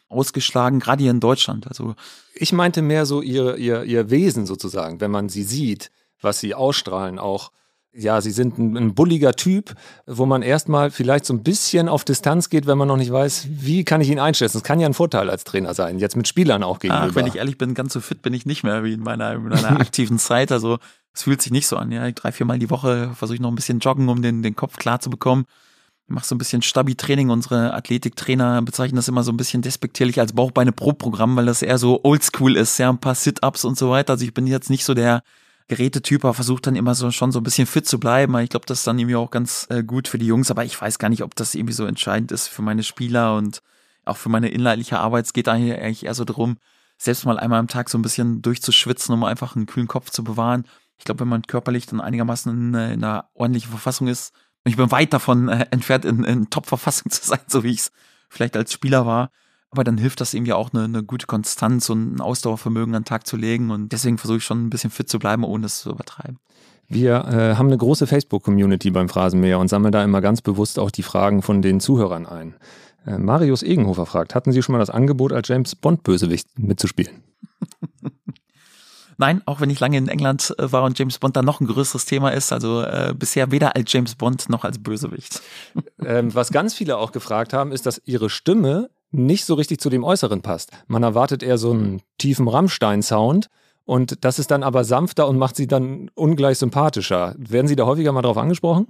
ausgeschlagen, gerade hier in Deutschland. Also ich meinte mehr so ihr, ihr, ihr Wesen sozusagen, wenn man sie sieht, was sie ausstrahlen, auch ja, sie sind ein, ein bulliger Typ, wo man erstmal vielleicht so ein bisschen auf Distanz geht, wenn man noch nicht weiß, wie kann ich ihn einschätzen. Das kann ja ein Vorteil als Trainer sein, jetzt mit Spielern auch gegenüber. Ach, wenn ich ehrlich bin, ganz so fit bin ich nicht mehr wie in meiner, in meiner aktiven Zeit. Also es fühlt sich nicht so an. Ja, drei, viermal die Woche versuche ich noch ein bisschen joggen, um den, den Kopf klar zu bekommen. Ich mache so ein bisschen Stabi-Training. Unsere Athletiktrainer bezeichnen das immer so ein bisschen despektierlich als Bauchbeine-Pro-Programm, weil das eher so oldschool ist, ja, ein paar Sit-Ups und so weiter. Also ich bin jetzt nicht so der Gerätetyp, aber versucht dann immer so schon so ein bisschen fit zu bleiben. Ich glaube, das ist dann irgendwie auch ganz äh, gut für die Jungs, aber ich weiß gar nicht, ob das irgendwie so entscheidend ist für meine Spieler und auch für meine inhaltliche Arbeit. Es geht eigentlich eher so darum, selbst mal einmal am Tag so ein bisschen durchzuschwitzen, um einfach einen kühlen Kopf zu bewahren. Ich glaube, wenn man körperlich dann einigermaßen in, äh, in einer ordentlichen Verfassung ist, und ich bin weit davon äh, entfernt, in, in Top-Verfassung zu sein, so wie ich es vielleicht als Spieler war, aber dann hilft das irgendwie auch eine, eine gute Konstanz und ein Ausdauervermögen an den Tag zu legen. Und deswegen versuche ich schon ein bisschen fit zu bleiben, ohne es zu übertreiben. Wir äh, haben eine große Facebook-Community beim Phrasenmäher und sammeln da immer ganz bewusst auch die Fragen von den Zuhörern ein. Äh, Marius Egenhofer fragt, hatten Sie schon mal das Angebot, als James Bond-Bösewicht mitzuspielen? Nein, auch wenn ich lange in England äh, war und James Bond dann noch ein größeres Thema ist. Also äh, bisher weder als James Bond noch als Bösewicht. Ähm, was ganz viele auch gefragt haben, ist, dass ihre Stimme nicht so richtig zu dem Äußeren passt. Man erwartet eher so einen tiefen Rammstein-Sound und das ist dann aber sanfter und macht sie dann ungleich sympathischer. Werden Sie da häufiger mal drauf angesprochen?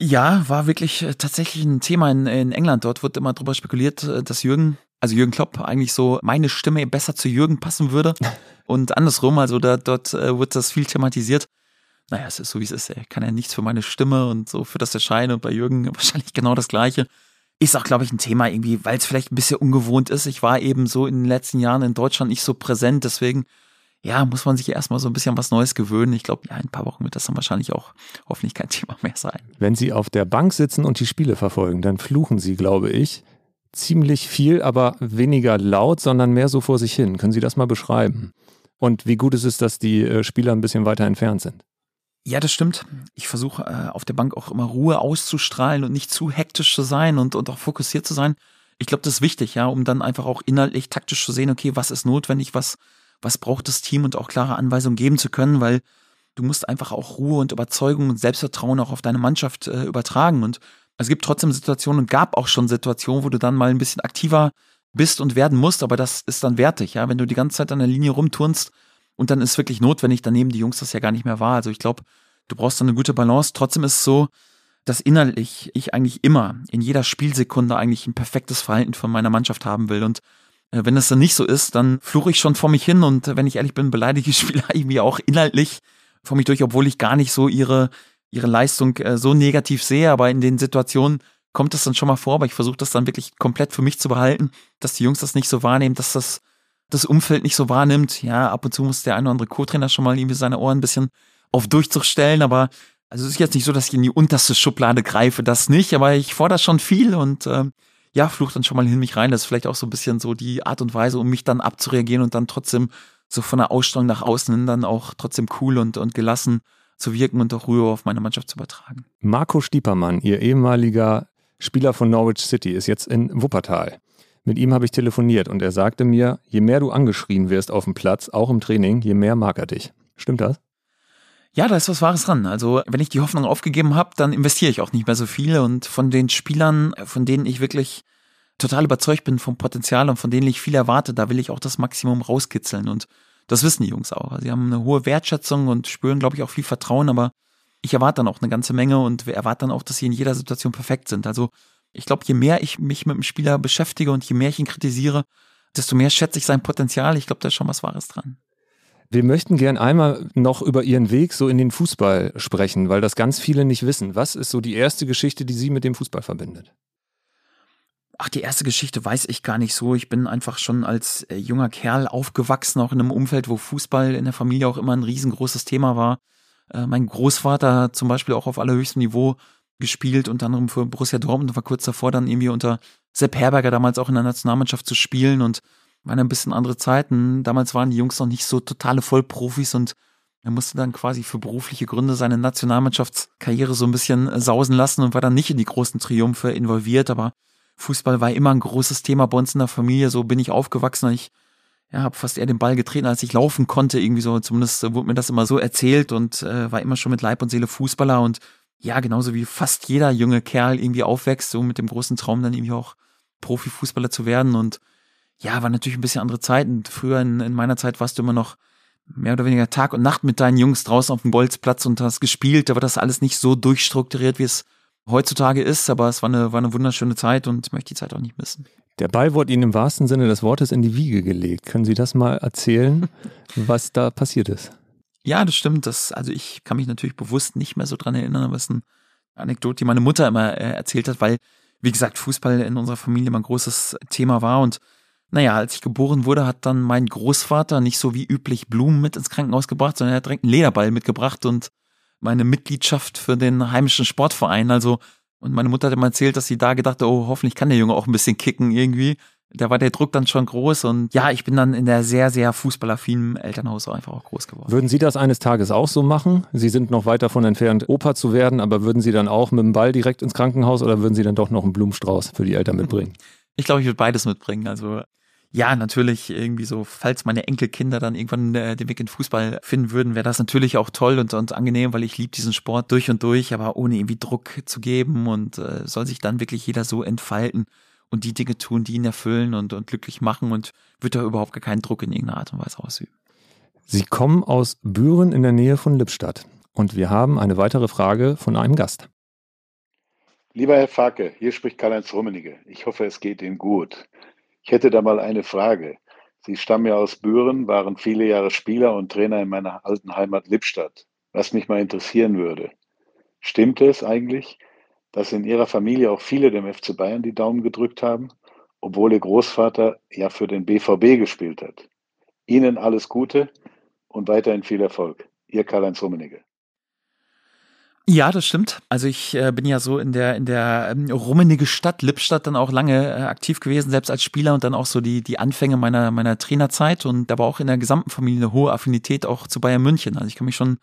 Ja, war wirklich äh, tatsächlich ein Thema in, in England. Dort wird immer drüber spekuliert, äh, dass Jürgen, also Jürgen Klopp, eigentlich so meine Stimme besser zu Jürgen passen würde. Und andersrum, also da, dort äh, wird das viel thematisiert. Naja, es ist so, wie es ist. Er kann ja nichts für meine Stimme und so für das Erscheinen. Und bei Jürgen wahrscheinlich genau das Gleiche. Ist auch, glaube ich, ein Thema irgendwie, weil es vielleicht ein bisschen ungewohnt ist. Ich war eben so in den letzten Jahren in Deutschland nicht so präsent, deswegen ja, muss man sich erstmal so ein bisschen was Neues gewöhnen. Ich glaube, ja, in ein paar Wochen wird das dann wahrscheinlich auch hoffentlich kein Thema mehr sein. Wenn Sie auf der Bank sitzen und die Spiele verfolgen, dann fluchen Sie, glaube ich, ziemlich viel, aber weniger laut, sondern mehr so vor sich hin. Können Sie das mal beschreiben? Und wie gut ist es, dass die äh, Spieler ein bisschen weiter entfernt sind? Ja, das stimmt. Ich versuche äh, auf der Bank auch immer Ruhe auszustrahlen und nicht zu hektisch zu sein und, und auch fokussiert zu sein. Ich glaube, das ist wichtig, ja, um dann einfach auch inhaltlich taktisch zu sehen, okay, was ist notwendig, was, was braucht das Team und auch klare Anweisungen geben zu können, weil du musst einfach auch Ruhe und Überzeugung und Selbstvertrauen auch auf deine Mannschaft äh, übertragen. Und es gibt trotzdem Situationen und gab auch schon Situationen, wo du dann mal ein bisschen aktiver bist und werden musst, aber das ist dann wertig, ja. Wenn du die ganze Zeit an der Linie rumturnst, und dann ist wirklich notwendig, dann nehmen die Jungs das ja gar nicht mehr wahr. Also ich glaube, du brauchst dann eine gute Balance. Trotzdem ist es so, dass innerlich ich eigentlich immer in jeder Spielsekunde eigentlich ein perfektes Verhalten von meiner Mannschaft haben will. Und äh, wenn es dann nicht so ist, dann fluche ich schon vor mich hin und äh, wenn ich ehrlich bin, beleidige ich Spieler irgendwie auch inhaltlich vor mich durch, obwohl ich gar nicht so ihre, ihre Leistung äh, so negativ sehe. Aber in den Situationen kommt das dann schon mal vor, aber ich versuche das dann wirklich komplett für mich zu behalten, dass die Jungs das nicht so wahrnehmen, dass das das Umfeld nicht so wahrnimmt. Ja, ab und zu muss der eine oder andere Co-Trainer schon mal irgendwie seine Ohren ein bisschen auf Durchzug stellen, aber also es ist jetzt nicht so, dass ich in die unterste Schublade greife, das nicht, aber ich fordere schon viel und äh, ja, flucht dann schon mal in mich rein. Das ist vielleicht auch so ein bisschen so die Art und Weise, um mich dann abzureagieren und dann trotzdem so von der Ausstrahlung nach außen hin dann auch trotzdem cool und, und gelassen zu wirken und auch Ruhe auf meine Mannschaft zu übertragen. Marco Stiepermann, Ihr ehemaliger Spieler von Norwich City, ist jetzt in Wuppertal. Mit ihm habe ich telefoniert und er sagte mir, je mehr du angeschrien wirst auf dem Platz, auch im Training, je mehr mag er dich. Stimmt das? Ja, da ist was Wahres dran. Also, wenn ich die Hoffnung aufgegeben habe, dann investiere ich auch nicht mehr so viel. Und von den Spielern, von denen ich wirklich total überzeugt bin vom Potenzial und von denen ich viel erwarte, da will ich auch das Maximum rauskitzeln. Und das wissen die Jungs auch. Sie haben eine hohe Wertschätzung und spüren, glaube ich, auch viel Vertrauen, aber ich erwarte dann auch eine ganze Menge und wir erwarten dann auch, dass sie in jeder Situation perfekt sind. Also ich glaube, je mehr ich mich mit dem Spieler beschäftige und je mehr ich ihn kritisiere, desto mehr schätze ich sein Potenzial. Ich glaube, da ist schon was Wahres dran. Wir möchten gern einmal noch über Ihren Weg so in den Fußball sprechen, weil das ganz viele nicht wissen. Was ist so die erste Geschichte, die Sie mit dem Fußball verbindet? Ach, die erste Geschichte weiß ich gar nicht so. Ich bin einfach schon als äh, junger Kerl aufgewachsen, auch in einem Umfeld, wo Fußball in der Familie auch immer ein riesengroßes Thema war. Äh, mein Großvater zum Beispiel auch auf allerhöchstem Niveau gespielt, unter anderem für Borussia Dortmund und war kurz davor dann irgendwie unter Sepp Herberger damals auch in der Nationalmannschaft zu spielen und waren ein bisschen andere Zeiten. Damals waren die Jungs noch nicht so totale Vollprofis und Er musste dann quasi für berufliche Gründe seine Nationalmannschaftskarriere so ein bisschen äh, sausen lassen und war dann nicht in die großen Triumphe involviert, aber Fußball war immer ein großes Thema bei uns in der Familie. So bin ich aufgewachsen. Ich ja, habe fast eher den Ball getreten, als ich laufen konnte. Irgendwie so, zumindest wurde mir das immer so erzählt und äh, war immer schon mit Leib und Seele Fußballer und ja, genauso wie fast jeder junge Kerl irgendwie aufwächst, so mit dem großen Traum dann irgendwie auch Profifußballer zu werden und ja, war natürlich ein bisschen andere Zeiten. Früher in, in meiner Zeit warst du immer noch mehr oder weniger Tag und Nacht mit deinen Jungs draußen auf dem Bolzplatz und hast gespielt. Da war das alles nicht so durchstrukturiert, wie es heutzutage ist, aber es war eine, war eine wunderschöne Zeit und ich möchte die Zeit auch nicht missen. Der Ball wurde Ihnen im wahrsten Sinne des Wortes in die Wiege gelegt. Können Sie das mal erzählen, was da passiert ist? Ja, das stimmt. Das, also ich kann mich natürlich bewusst nicht mehr so dran erinnern, aber es ist eine Anekdote, die meine Mutter immer äh, erzählt hat, weil, wie gesagt, Fußball in unserer Familie mal ein großes Thema war und naja, als ich geboren wurde, hat dann mein Großvater nicht so wie üblich Blumen mit ins Krankenhaus gebracht, sondern er hat direkt einen Lederball mitgebracht und meine Mitgliedschaft für den heimischen Sportverein. Also, und meine Mutter hat immer erzählt, dass sie da gedacht hat, oh, hoffentlich kann der Junge auch ein bisschen kicken irgendwie. Da war der Druck dann schon groß und ja, ich bin dann in der sehr, sehr fußballaffinen Elternhaus einfach auch groß geworden. Würden Sie das eines Tages auch so machen? Sie sind noch weit davon entfernt, Opa zu werden, aber würden Sie dann auch mit dem Ball direkt ins Krankenhaus oder würden Sie dann doch noch einen Blumenstrauß für die Eltern mitbringen? Ich glaube, ich würde beides mitbringen. Also ja, natürlich irgendwie so, falls meine Enkelkinder dann irgendwann äh, den Weg in Fußball finden würden, wäre das natürlich auch toll und, und angenehm, weil ich liebe diesen Sport durch und durch, aber ohne irgendwie Druck zu geben und äh, soll sich dann wirklich jeder so entfalten und die Dinge tun, die ihn erfüllen und, und glücklich machen und wird da überhaupt gar keinen Druck in irgendeiner Art und Weise ausüben. Sie kommen aus Büren in der Nähe von Lippstadt und wir haben eine weitere Frage von einem Gast. Lieber Herr Facke, hier spricht Karl-Heinz Rummenigge. Ich hoffe, es geht Ihnen gut. Ich hätte da mal eine Frage. Sie stammen ja aus Büren, waren viele Jahre Spieler und Trainer in meiner alten Heimat Lippstadt. Was mich mal interessieren würde. Stimmt es eigentlich, dass in Ihrer Familie auch viele dem FC Bayern die Daumen gedrückt haben, obwohl Ihr Großvater ja für den BVB gespielt hat? Ihnen alles Gute und weiterhin viel Erfolg. Ihr Karl-Heinz Rummenigge. Ja, das stimmt. Also ich äh, bin ja so in der in der ähm, rummenige Stadt Lippstadt dann auch lange äh, aktiv gewesen, selbst als Spieler und dann auch so die die Anfänge meiner meiner Trainerzeit und aber auch in der gesamten Familie eine hohe Affinität auch zu Bayern München. Also ich kann mich schon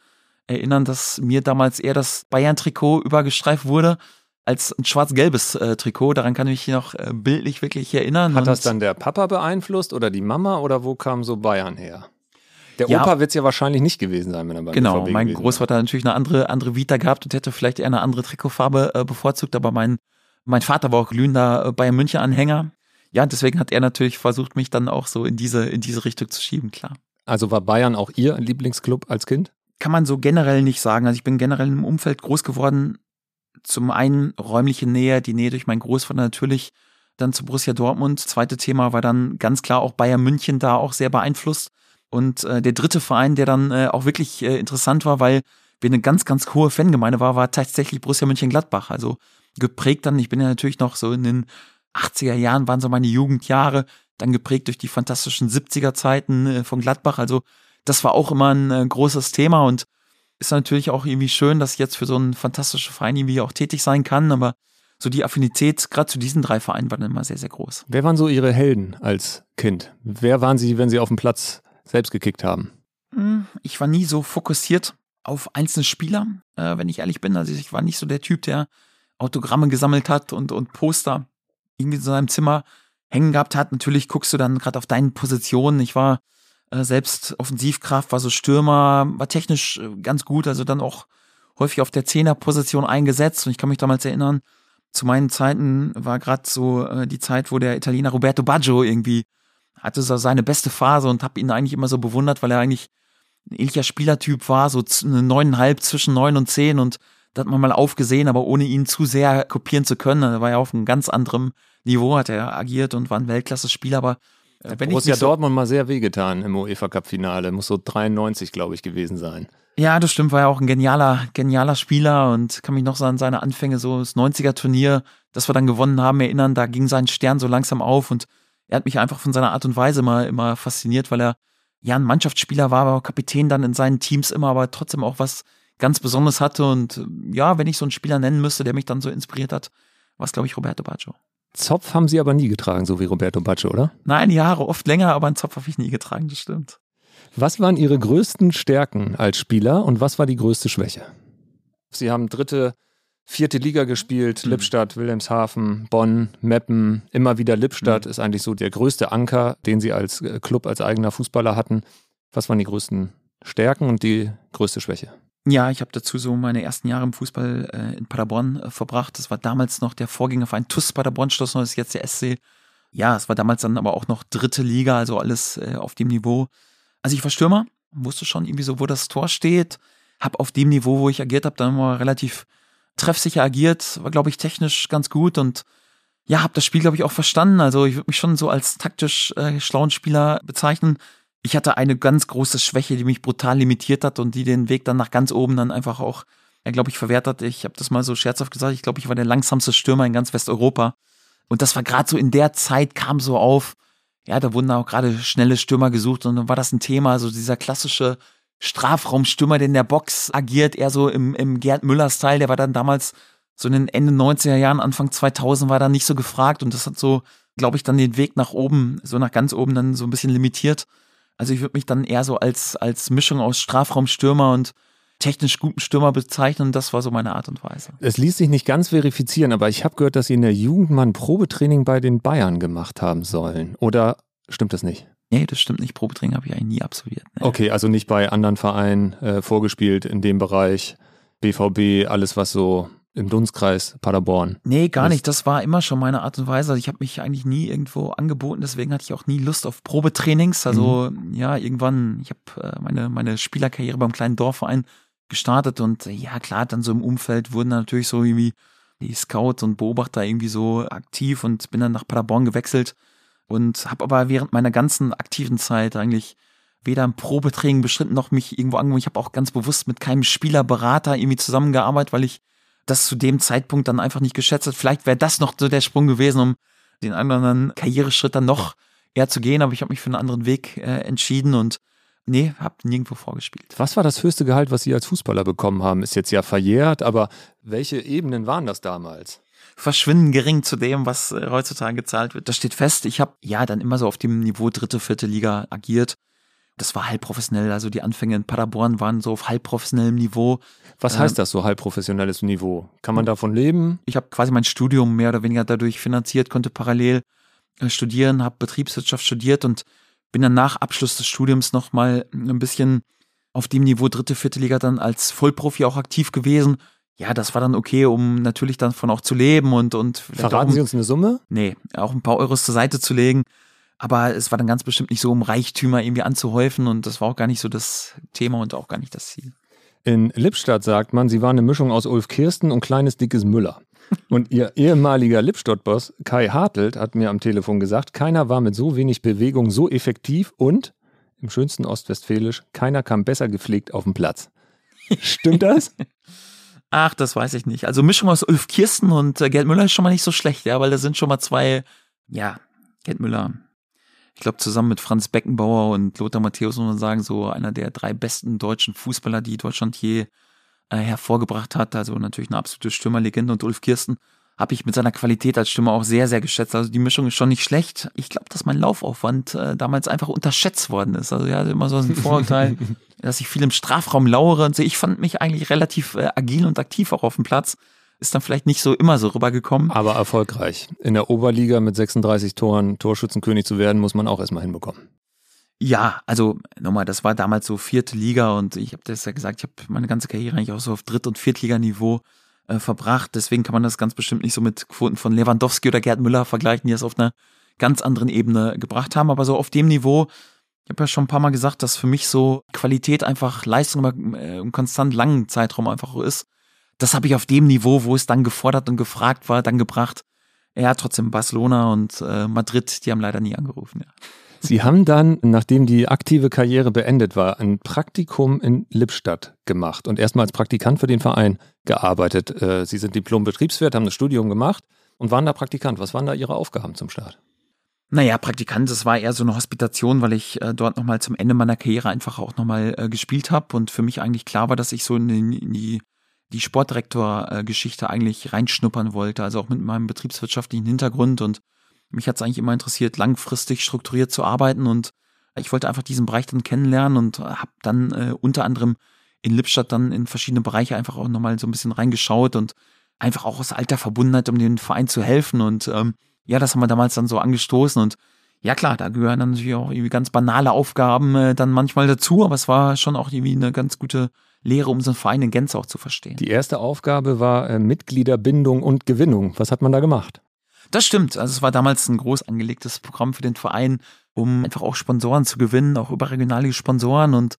erinnern, dass mir damals eher das Bayern Trikot übergestreift wurde als ein schwarz-gelbes äh, Trikot. Daran kann ich mich noch äh, bildlich wirklich erinnern. Hat das dann der Papa beeinflusst oder die Mama oder wo kam so Bayern her? Der ja, Opa wird es ja wahrscheinlich nicht gewesen sein, wenn er beim Genau, BVB mein Großvater hat natürlich eine andere, andere Vita gehabt und hätte vielleicht eher eine andere Trikotfarbe äh, bevorzugt, aber mein, mein Vater war auch glühender äh, Bayern München Anhänger. Ja, deswegen hat er natürlich versucht, mich dann auch so in diese, in diese Richtung zu schieben, klar. Also war Bayern auch Ihr Lieblingsclub als Kind? Kann man so generell nicht sagen. Also ich bin generell im Umfeld groß geworden. Zum einen räumliche Nähe, die Nähe durch meinen Großvater natürlich, dann zu Borussia Dortmund. Zweite Thema war dann ganz klar auch Bayern München da auch sehr beeinflusst. Und äh, der dritte Verein, der dann äh, auch wirklich äh, interessant war, weil wir eine ganz, ganz hohe Fangemeinde war, war tatsächlich Borussia Mönchengladbach. Also geprägt dann, ich bin ja natürlich noch so in den 80er Jahren, waren so meine Jugendjahre, dann geprägt durch die fantastischen 70er Zeiten äh, von Gladbach. Also das war auch immer ein äh, großes Thema und ist natürlich auch irgendwie schön, dass ich jetzt für so einen fantastischen Verein irgendwie auch tätig sein kann, aber so die Affinität gerade zu diesen drei Vereinen war dann immer sehr, sehr groß. Wer waren so Ihre Helden als Kind? Wer waren Sie, wenn Sie auf dem Platz selbst gekickt haben? Hm, ich war nie so fokussiert auf einzelne Spieler, äh, wenn ich ehrlich bin. Also ich war nicht so der Typ, der Autogramme gesammelt hat und, und Poster irgendwie in seinem Zimmer hängen gehabt hat. Natürlich guckst du dann gerade auf deinen Positionen. Ich war äh, selbst Offensivkraft, war so Stürmer, war technisch äh, ganz gut, also dann auch häufig auf der Zehnerposition eingesetzt. Und ich kann mich damals erinnern, zu meinen Zeiten war gerade so äh, die Zeit, wo der Italiener Roberto Baggio irgendwie hatte so seine beste Phase und habe ihn eigentlich immer so bewundert, weil er eigentlich ein ähnlicher Spielertyp war, so neuneinhalb zwischen neun und zehn und da hat man mal aufgesehen, aber ohne ihn zu sehr kopieren zu können. Er war ja auf einem ganz anderem Niveau, hat er agiert und war ein Weltklasse-Spieler, aber äh, wenn Borussia ich so Dortmund mal sehr wehgetan im UEFA Cup Finale, muss so 93 glaube ich gewesen sein. Ja, das stimmt, war ja auch ein genialer, genialer Spieler und kann mich noch so an seine Anfänge, so das 90er Turnier, das wir dann gewonnen haben, erinnern, da ging sein Stern so langsam auf und er hat mich einfach von seiner Art und Weise immer, immer fasziniert, weil er ja ein Mannschaftsspieler war, aber Kapitän dann in seinen Teams immer, aber trotzdem auch was ganz Besonderes hatte. Und ja, wenn ich so einen Spieler nennen müsste, der mich dann so inspiriert hat, war es, glaube ich, Roberto Baggio. Zopf haben Sie aber nie getragen, so wie Roberto Baggio, oder? Nein, die Haare oft länger, aber einen Zopf habe ich nie getragen, das stimmt. Was waren Ihre größten Stärken als Spieler und was war die größte Schwäche? Sie haben dritte, vierte Liga gespielt, mhm. Lippstadt, Wilhelmshaven, Bonn, Meppen, immer wieder Lippstadt mhm. ist eigentlich so der größte Anker, den Sie als äh, Club, als eigener Fußballer hatten. Was waren die größten Stärken und die größte Schwäche? Ja, ich habe dazu so meine ersten Jahre im Fußball äh, in Paderborn äh, verbracht. Das war damals noch der Vorgängerverein TUS Paderborn, Schloss das ist jetzt der SC. Ja, es war damals dann aber auch noch dritte Liga, also alles äh, auf dem Niveau. Also ich war Stürmer, wusste schon irgendwie so, wo das Tor steht. Hab auf dem Niveau, wo ich agiert habe, dann immer relativ treffsicher agiert, war glaube ich technisch ganz gut und ja, habe das Spiel glaube ich auch verstanden. Also ich würde mich schon so als taktisch äh, schlauen Spieler bezeichnen ich hatte eine ganz große Schwäche, die mich brutal limitiert hat und die den Weg dann nach ganz oben dann einfach auch, ja, glaube ich, verwehrt hat. Ich habe das mal so scherzhaft gesagt, ich glaube, ich war der langsamste Stürmer in ganz Westeuropa. Und das war gerade so in der Zeit, kam so auf, ja, da wurden auch gerade schnelle Stürmer gesucht und dann war das ein Thema, also dieser klassische Strafraumstürmer, der in der Box agiert, eher so im, im Gerd Müller-Style, der war dann damals so in den Ende 90er Jahren, Anfang 2000 war da nicht so gefragt und das hat so, glaube ich, dann den Weg nach oben, so nach ganz oben dann so ein bisschen limitiert. Also ich würde mich dann eher so als, als Mischung aus Strafraumstürmer und technisch guten Stürmer bezeichnen. Das war so meine Art und Weise. Es ließ sich nicht ganz verifizieren, aber ich habe gehört, dass Sie in der Jugend mal ein Probetraining bei den Bayern gemacht haben sollen. Oder stimmt das nicht? Nee, das stimmt nicht. Probetraining habe ich eigentlich nie absolviert. Nee. Okay, also nicht bei anderen Vereinen äh, vorgespielt in dem Bereich. BVB, alles was so im Dunstkreis Paderborn. Nee, gar nicht. Das war immer schon meine Art und Weise. Also ich habe mich eigentlich nie irgendwo angeboten, deswegen hatte ich auch nie Lust auf Probetrainings. Also mhm. ja, irgendwann, ich habe äh, meine, meine Spielerkarriere beim kleinen Dorfverein gestartet und äh, ja, klar, dann so im Umfeld wurden dann natürlich so irgendwie die Scouts und Beobachter irgendwie so aktiv und bin dann nach Paderborn gewechselt und habe aber während meiner ganzen aktiven Zeit eigentlich weder im Probetraining beschritten noch mich irgendwo angeboten. Ich habe auch ganz bewusst mit keinem Spielerberater irgendwie zusammengearbeitet, weil ich das zu dem Zeitpunkt dann einfach nicht geschätzt hat. Vielleicht wäre das noch so der Sprung gewesen, um den anderen Karriereschritt dann noch eher zu gehen, aber ich habe mich für einen anderen Weg äh, entschieden und nee, habe nirgendwo vorgespielt. Was war das höchste Gehalt, was Sie als Fußballer bekommen haben? Ist jetzt ja verjährt, aber welche Ebenen waren das damals? Verschwinden gering zu dem, was äh, heutzutage gezahlt wird. Das steht fest. Ich habe ja dann immer so auf dem Niveau dritte, vierte Liga agiert das war halb professionell. Also die Anfänge in Paderborn waren so auf halb professionellem Niveau. Was heißt ähm, das, so halb professionelles Niveau? Kann man davon leben? Ich habe quasi mein Studium mehr oder weniger dadurch finanziert, konnte parallel äh, studieren, habe Betriebswirtschaft studiert und bin dann nach Abschluss des Studiums nochmal ein bisschen auf dem Niveau dritte, vierte Liga dann als Vollprofi auch aktiv gewesen. Ja, das war dann okay, um natürlich davon auch zu leben und und Verraten Sie uns eine Summe? Nee, auch ein paar Euros zur Seite zu legen. Aber es war dann ganz bestimmt nicht so, um Reichtümer irgendwie anzuhäufen und das war auch gar nicht so das Thema und auch gar nicht das Ziel. In Lippstadt sagt man, sie waren eine Mischung aus Ulf Kirsten und kleines dickes Müller. Und ihr ehemaliger Lippstadt-Boss Kai Hartelt hat mir am Telefon gesagt, keiner war mit so wenig Bewegung so effektiv und, im schönsten Ostwestfälisch, keiner kam besser gepflegt auf den Platz. Stimmt das? Ach, das weiß ich nicht. Also Mischung aus Ulf Kirsten und äh, Gerd Müller ist schon mal nicht so schlecht, ja, weil da sind schon mal zwei, ja, Gerd Müller ich glaube, zusammen mit Franz Beckenbauer und Lothar Matthäus muss man sagen, so einer der drei besten deutschen Fußballer, die Deutschland je äh, hervorgebracht hat. Also natürlich eine absolute Stürmerlegende und Ulf Kirsten habe ich mit seiner Qualität als Stürmer auch sehr, sehr geschätzt. Also die Mischung ist schon nicht schlecht. Ich glaube, dass mein Laufaufwand äh, damals einfach unterschätzt worden ist. Also ja, immer so ein Vorurteil, dass ich viel im Strafraum lauere und so. Ich fand mich eigentlich relativ äh, agil und aktiv auch auf dem Platz ist dann vielleicht nicht so immer so rübergekommen. Aber erfolgreich. In der Oberliga mit 36 Toren Torschützenkönig zu werden, muss man auch erstmal hinbekommen. Ja, also nochmal, das war damals so vierte Liga und ich habe das ja gesagt, ich habe meine ganze Karriere eigentlich auch so auf Dritt- und Viertliganiveau äh, verbracht. Deswegen kann man das ganz bestimmt nicht so mit Quoten von Lewandowski oder Gerd Müller vergleichen, die das auf einer ganz anderen Ebene gebracht haben. Aber so auf dem Niveau, ich habe ja schon ein paar Mal gesagt, dass für mich so Qualität einfach Leistung über äh, einen konstant langen Zeitraum einfach ist das habe ich auf dem Niveau, wo es dann gefordert und gefragt war, dann gebracht. Ja, trotzdem Barcelona und äh, Madrid, die haben leider nie angerufen. Ja. Sie haben dann, nachdem die aktive Karriere beendet war, ein Praktikum in Lippstadt gemacht und erstmal als Praktikant für den Verein gearbeitet. Äh, Sie sind Diplom-Betriebswirt, haben das Studium gemacht und waren da Praktikant. Was waren da Ihre Aufgaben zum Start? Naja, Praktikant, das war eher so eine Hospitation, weil ich äh, dort nochmal zum Ende meiner Karriere einfach auch nochmal äh, gespielt habe und für mich eigentlich klar war, dass ich so in, in die die Sportdirektor-Geschichte eigentlich reinschnuppern wollte, also auch mit meinem betriebswirtschaftlichen Hintergrund. Und mich hat es eigentlich immer interessiert, langfristig strukturiert zu arbeiten. Und Ich wollte einfach diesen Bereich dann kennenlernen und habe dann äh, unter anderem in Lippstadt dann in verschiedene Bereiche einfach auch nochmal so ein bisschen reingeschaut und einfach auch aus alter Verbundenheit, um dem Verein zu helfen. Und ähm, ja, das haben wir damals dann so angestoßen. Und ja klar, da gehören dann natürlich auch irgendwie ganz banale Aufgaben äh, dann manchmal dazu, aber es war schon auch irgendwie eine ganz gute Lehre, um so einen Verein in Gänze auch zu verstehen. Die erste Aufgabe war äh, Mitgliederbindung und Gewinnung. Was hat man da gemacht? Das stimmt. Also es war damals ein groß angelegtes Programm für den Verein, um einfach auch Sponsoren zu gewinnen, auch überregionale Sponsoren. Und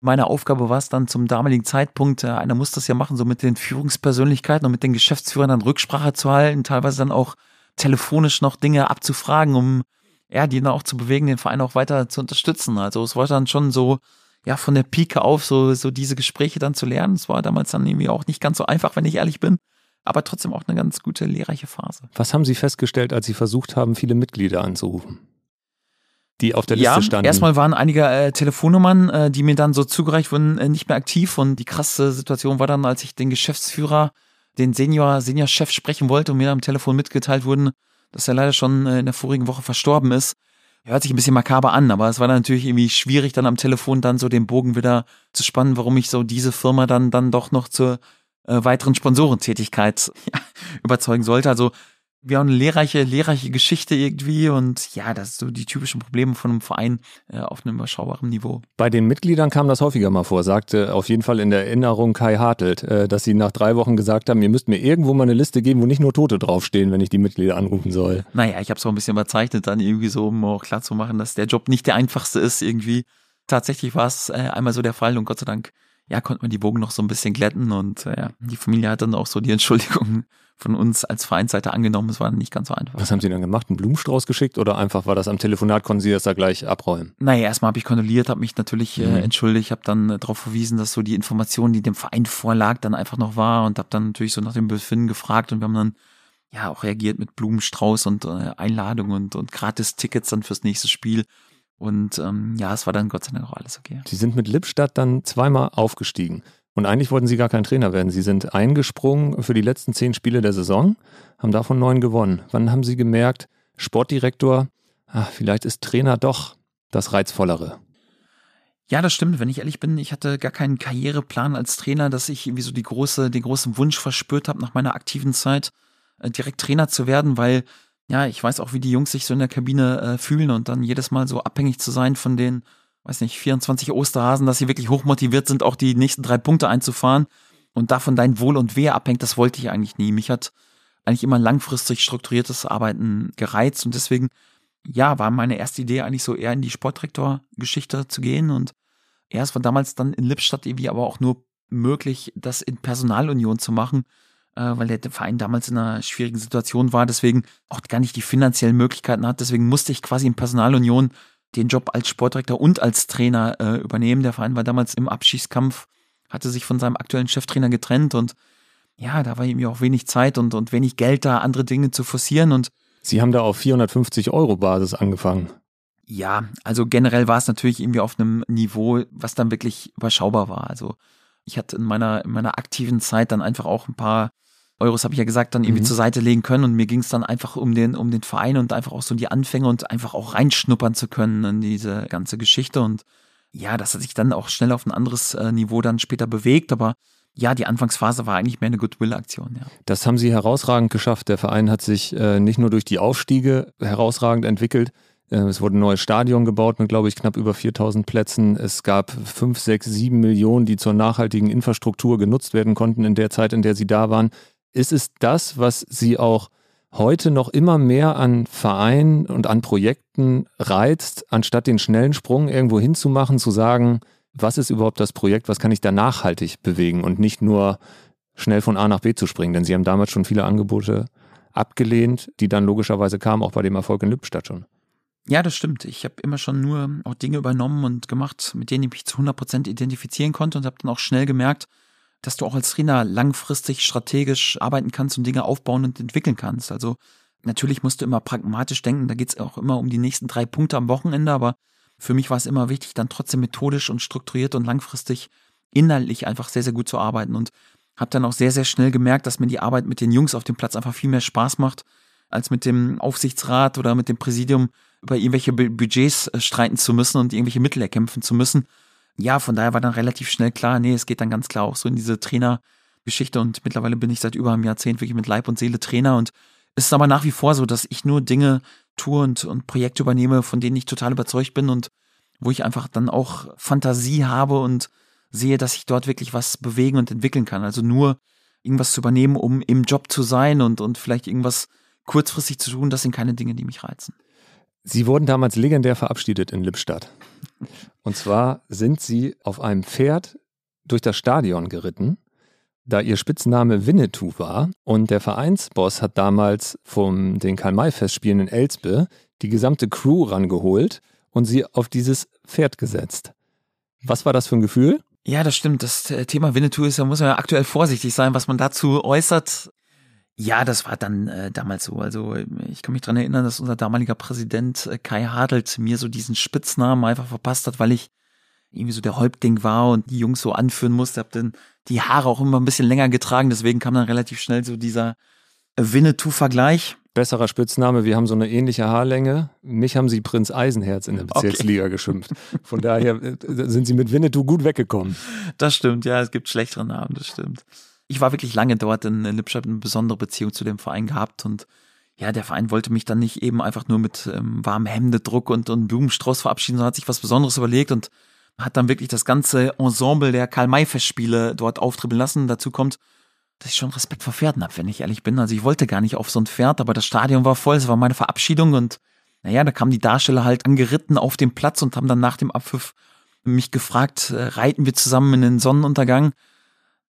meine Aufgabe war es dann zum damaligen Zeitpunkt, äh, einer muss das ja machen, so mit den Führungspersönlichkeiten und mit den Geschäftsführern dann Rücksprache zu halten, teilweise dann auch telefonisch noch Dinge abzufragen, um ja, die dann auch zu bewegen, den Verein auch weiter zu unterstützen. Also es war dann schon so, ja, von der Pike auf so, so diese Gespräche dann zu lernen. Es war damals dann irgendwie auch nicht ganz so einfach, wenn ich ehrlich bin aber trotzdem auch eine ganz gute lehrreiche Phase. Was haben Sie festgestellt, als Sie versucht haben, viele Mitglieder anzurufen? Die auf der Liste ja, standen. Erstmal waren einige äh, Telefonnummern, äh, die mir dann so zugereicht wurden, äh, nicht mehr aktiv. Und die krasse Situation war dann, als ich den Geschäftsführer, den Senior, Senior-Chef sprechen wollte und mir am Telefon mitgeteilt wurden, dass er leider schon äh, in der vorigen Woche verstorben ist. Hört sich ein bisschen makaber an, aber es war dann natürlich irgendwie schwierig, dann am Telefon dann so den Bogen wieder zu spannen, warum ich so diese Firma dann, dann doch noch zur äh, weiteren Sponsorentätigkeit ja, überzeugen sollte. Also wir haben eine lehrreiche, lehrreiche Geschichte irgendwie und ja, das sind so die typischen Probleme von einem Verein äh, auf einem überschaubaren Niveau. Bei den Mitgliedern kam das häufiger mal vor, sagte auf jeden Fall in der Erinnerung Kai Hartelt, äh, dass sie nach drei Wochen gesagt haben, ihr müsst mir irgendwo mal eine Liste geben, wo nicht nur Tote draufstehen, wenn ich die Mitglieder anrufen soll. Naja, ich habe es auch ein bisschen überzeichnet dann irgendwie so, um auch klar zu machen, dass der Job nicht der einfachste ist irgendwie. Tatsächlich war es äh, einmal so der Fall und Gott sei Dank ja, konnte man die Bogen noch so ein bisschen glätten und äh, ja, die Familie hat dann auch so die Entschuldigung von uns als Vereinsseite angenommen. Es war nicht ganz so einfach. Was haben Sie dann gemacht? Einen Blumenstrauß geschickt oder einfach war das am Telefonat, konnten Sie das da gleich abräumen? Naja, erstmal habe ich kondoliert, habe mich natürlich äh, mhm. entschuldigt, habe dann äh, darauf verwiesen, dass so die Information, die dem Verein vorlag, dann einfach noch war und habe dann natürlich so nach dem Befinden gefragt und wir haben dann ja auch reagiert mit Blumenstrauß und äh, Einladung und, und Gratis-Tickets dann fürs nächste Spiel. Und ähm, ja, es war dann Gott sei Dank auch alles okay. Sie sind mit Lippstadt dann zweimal aufgestiegen. Und eigentlich wollten Sie gar kein Trainer werden. Sie sind eingesprungen für die letzten zehn Spiele der Saison, haben davon neun gewonnen. Wann haben Sie gemerkt, Sportdirektor, ach, vielleicht ist Trainer doch das Reizvollere? Ja, das stimmt. Wenn ich ehrlich bin, ich hatte gar keinen Karriereplan als Trainer, dass ich irgendwie so die große, den großen Wunsch verspürt habe, nach meiner aktiven Zeit äh, direkt Trainer zu werden, weil ja, ich weiß auch, wie die Jungs sich so in der Kabine äh, fühlen und dann jedes Mal so abhängig zu sein von den, weiß nicht, 24 Osterhasen, dass sie wirklich hochmotiviert sind, auch die nächsten drei Punkte einzufahren und davon dein Wohl und Wehe abhängt, das wollte ich eigentlich nie. Mich hat eigentlich immer langfristig strukturiertes Arbeiten gereizt und deswegen, ja, war meine erste Idee eigentlich so eher in die Sportdirektor-Geschichte zu gehen und erst war damals dann in Lippstadt irgendwie aber auch nur möglich, das in Personalunion zu machen weil der Verein damals in einer schwierigen Situation war, deswegen auch gar nicht die finanziellen Möglichkeiten hat. Deswegen musste ich quasi in Personalunion den Job als Sportdirektor und als Trainer äh, übernehmen. Der Verein war damals im Abschießkampf, hatte sich von seinem aktuellen Cheftrainer getrennt und ja, da war irgendwie auch wenig Zeit und, und wenig Geld da, andere Dinge zu forcieren und Sie haben da auf 450 Euro Basis angefangen. Ja, also generell war es natürlich irgendwie auf einem Niveau, was dann wirklich überschaubar war. Also ich hatte in meiner, in meiner aktiven Zeit dann einfach auch ein paar Euros, habe ich ja gesagt, dann irgendwie mhm. zur Seite legen können. Und mir ging es dann einfach um den, um den Verein und einfach auch so die Anfänge und einfach auch reinschnuppern zu können in diese ganze Geschichte. Und ja, das hat sich dann auch schnell auf ein anderes äh, Niveau dann später bewegt, aber ja, die Anfangsphase war eigentlich mehr eine Goodwill-Aktion. Ja. Das haben Sie herausragend geschafft. Der Verein hat sich äh, nicht nur durch die Aufstiege herausragend entwickelt. Äh, es wurde ein neues Stadion gebaut mit, glaube ich, knapp über 4000 Plätzen. Es gab 5, 6, 7 Millionen, die zur nachhaltigen Infrastruktur genutzt werden konnten in der Zeit, in der Sie da waren ist es das, was Sie auch heute noch immer mehr an Vereinen und an Projekten reizt, anstatt den schnellen Sprung irgendwo hinzumachen, zu sagen, was ist überhaupt das Projekt, was kann ich da nachhaltig bewegen und nicht nur schnell von A nach B zu springen. Denn Sie haben damals schon viele Angebote abgelehnt, die dann logischerweise kamen, auch bei dem Erfolg in Lippstadt schon. Ja, das stimmt. Ich habe immer schon nur auch Dinge übernommen und gemacht, mit denen ich mich zu 100 Prozent identifizieren konnte und habe dann auch schnell gemerkt, dass du auch als Trainer langfristig strategisch arbeiten kannst und Dinge aufbauen und entwickeln kannst. Also natürlich musst du immer pragmatisch denken, da geht es auch immer um die nächsten drei Punkte am Wochenende, aber für mich war es immer wichtig, dann trotzdem methodisch und strukturiert und langfristig inhaltlich einfach sehr, sehr gut zu arbeiten und habe dann auch sehr, sehr schnell gemerkt, dass mir die Arbeit mit den Jungs auf dem Platz einfach viel mehr Spaß macht, als mit dem Aufsichtsrat oder mit dem Präsidium über irgendwelche Budgets äh, streiten zu müssen und irgendwelche Mittel erkämpfen zu müssen. Ja, von daher war dann relativ schnell klar, nee, es geht dann ganz klar auch so in diese Trainergeschichte und mittlerweile bin ich seit über einem Jahrzehnt wirklich mit Leib und Seele Trainer und es ist aber nach wie vor so, dass ich nur Dinge tue und, und Projekte übernehme, von denen ich total überzeugt bin und wo ich einfach dann auch Fantasie habe und sehe, dass ich dort wirklich was bewegen und entwickeln kann. Also nur irgendwas zu übernehmen, um im Job zu sein und, und vielleicht irgendwas kurzfristig zu tun, das sind keine Dinge, die mich reizen. Sie wurden damals legendär verabschiedet in Lippstadt. Und zwar sind Sie auf einem Pferd durch das Stadion geritten, da Ihr Spitzname Winnetou war. Und der Vereinsboss hat damals vom den Karl-May-Festspielen in Elspe die gesamte Crew rangeholt und sie auf dieses Pferd gesetzt. Was war das für ein Gefühl? Ja, das stimmt. Das äh, Thema Winnetou ist, da muss man ja aktuell vorsichtig sein, was man dazu äußert. Ja, das war dann äh, damals so. Also ich kann mich dran erinnern, dass unser damaliger Präsident äh, Kai Hadelt mir so diesen Spitznamen einfach verpasst hat, weil ich irgendwie so der Häuptling war und die Jungs so anführen musste. Hab dann die Haare auch immer ein bisschen länger getragen, deswegen kam dann relativ schnell so dieser Winnetou-Vergleich besserer Spitzname. Wir haben so eine ähnliche Haarlänge. Mich haben sie Prinz Eisenherz in der Bezirksliga okay. geschimpft. Von daher äh, sind sie mit Winnetou gut weggekommen. Das stimmt, ja, es gibt schlechtere Namen, das stimmt. Ich war wirklich lange dort in Lippstadt, eine besondere Beziehung zu dem Verein gehabt und ja, der Verein wollte mich dann nicht eben einfach nur mit ähm, warmem Hemdedruck und, und Blumenstrauß verabschieden, sondern hat sich was Besonderes überlegt und hat dann wirklich das ganze Ensemble der Karl-May-Festspiele dort auftribbeln lassen. Dazu kommt dass ich schon Respekt vor Pferden habe, wenn ich ehrlich bin. Also ich wollte gar nicht auf so ein Pferd, aber das Stadion war voll, es war meine Verabschiedung und naja, da kamen die Darsteller halt angeritten auf den Platz und haben dann nach dem Abpfiff mich gefragt, äh, reiten wir zusammen in den Sonnenuntergang?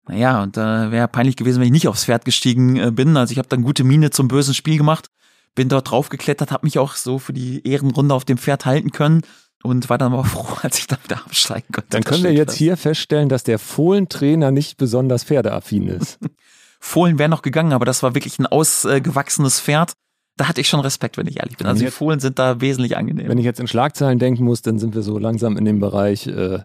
Naja, und da äh, wäre peinlich gewesen, wenn ich nicht aufs Pferd gestiegen äh, bin. Also ich habe dann gute Miene zum bösen Spiel gemacht, bin dort draufgeklettert, habe mich auch so für die Ehrenrunde auf dem Pferd halten können und war dann aber froh, als ich dann wieder absteigen konnte. Dann können wir jetzt hier feststellen, dass der Fohlentrainer nicht besonders pferdeaffin ist. Fohlen wäre noch gegangen, aber das war wirklich ein ausgewachsenes Pferd. Da hatte ich schon Respekt, wenn ich ehrlich bin. Also die Fohlen sind da wesentlich angenehmer. Wenn ich jetzt in Schlagzeilen denken muss, dann sind wir so langsam in dem Bereich, äh,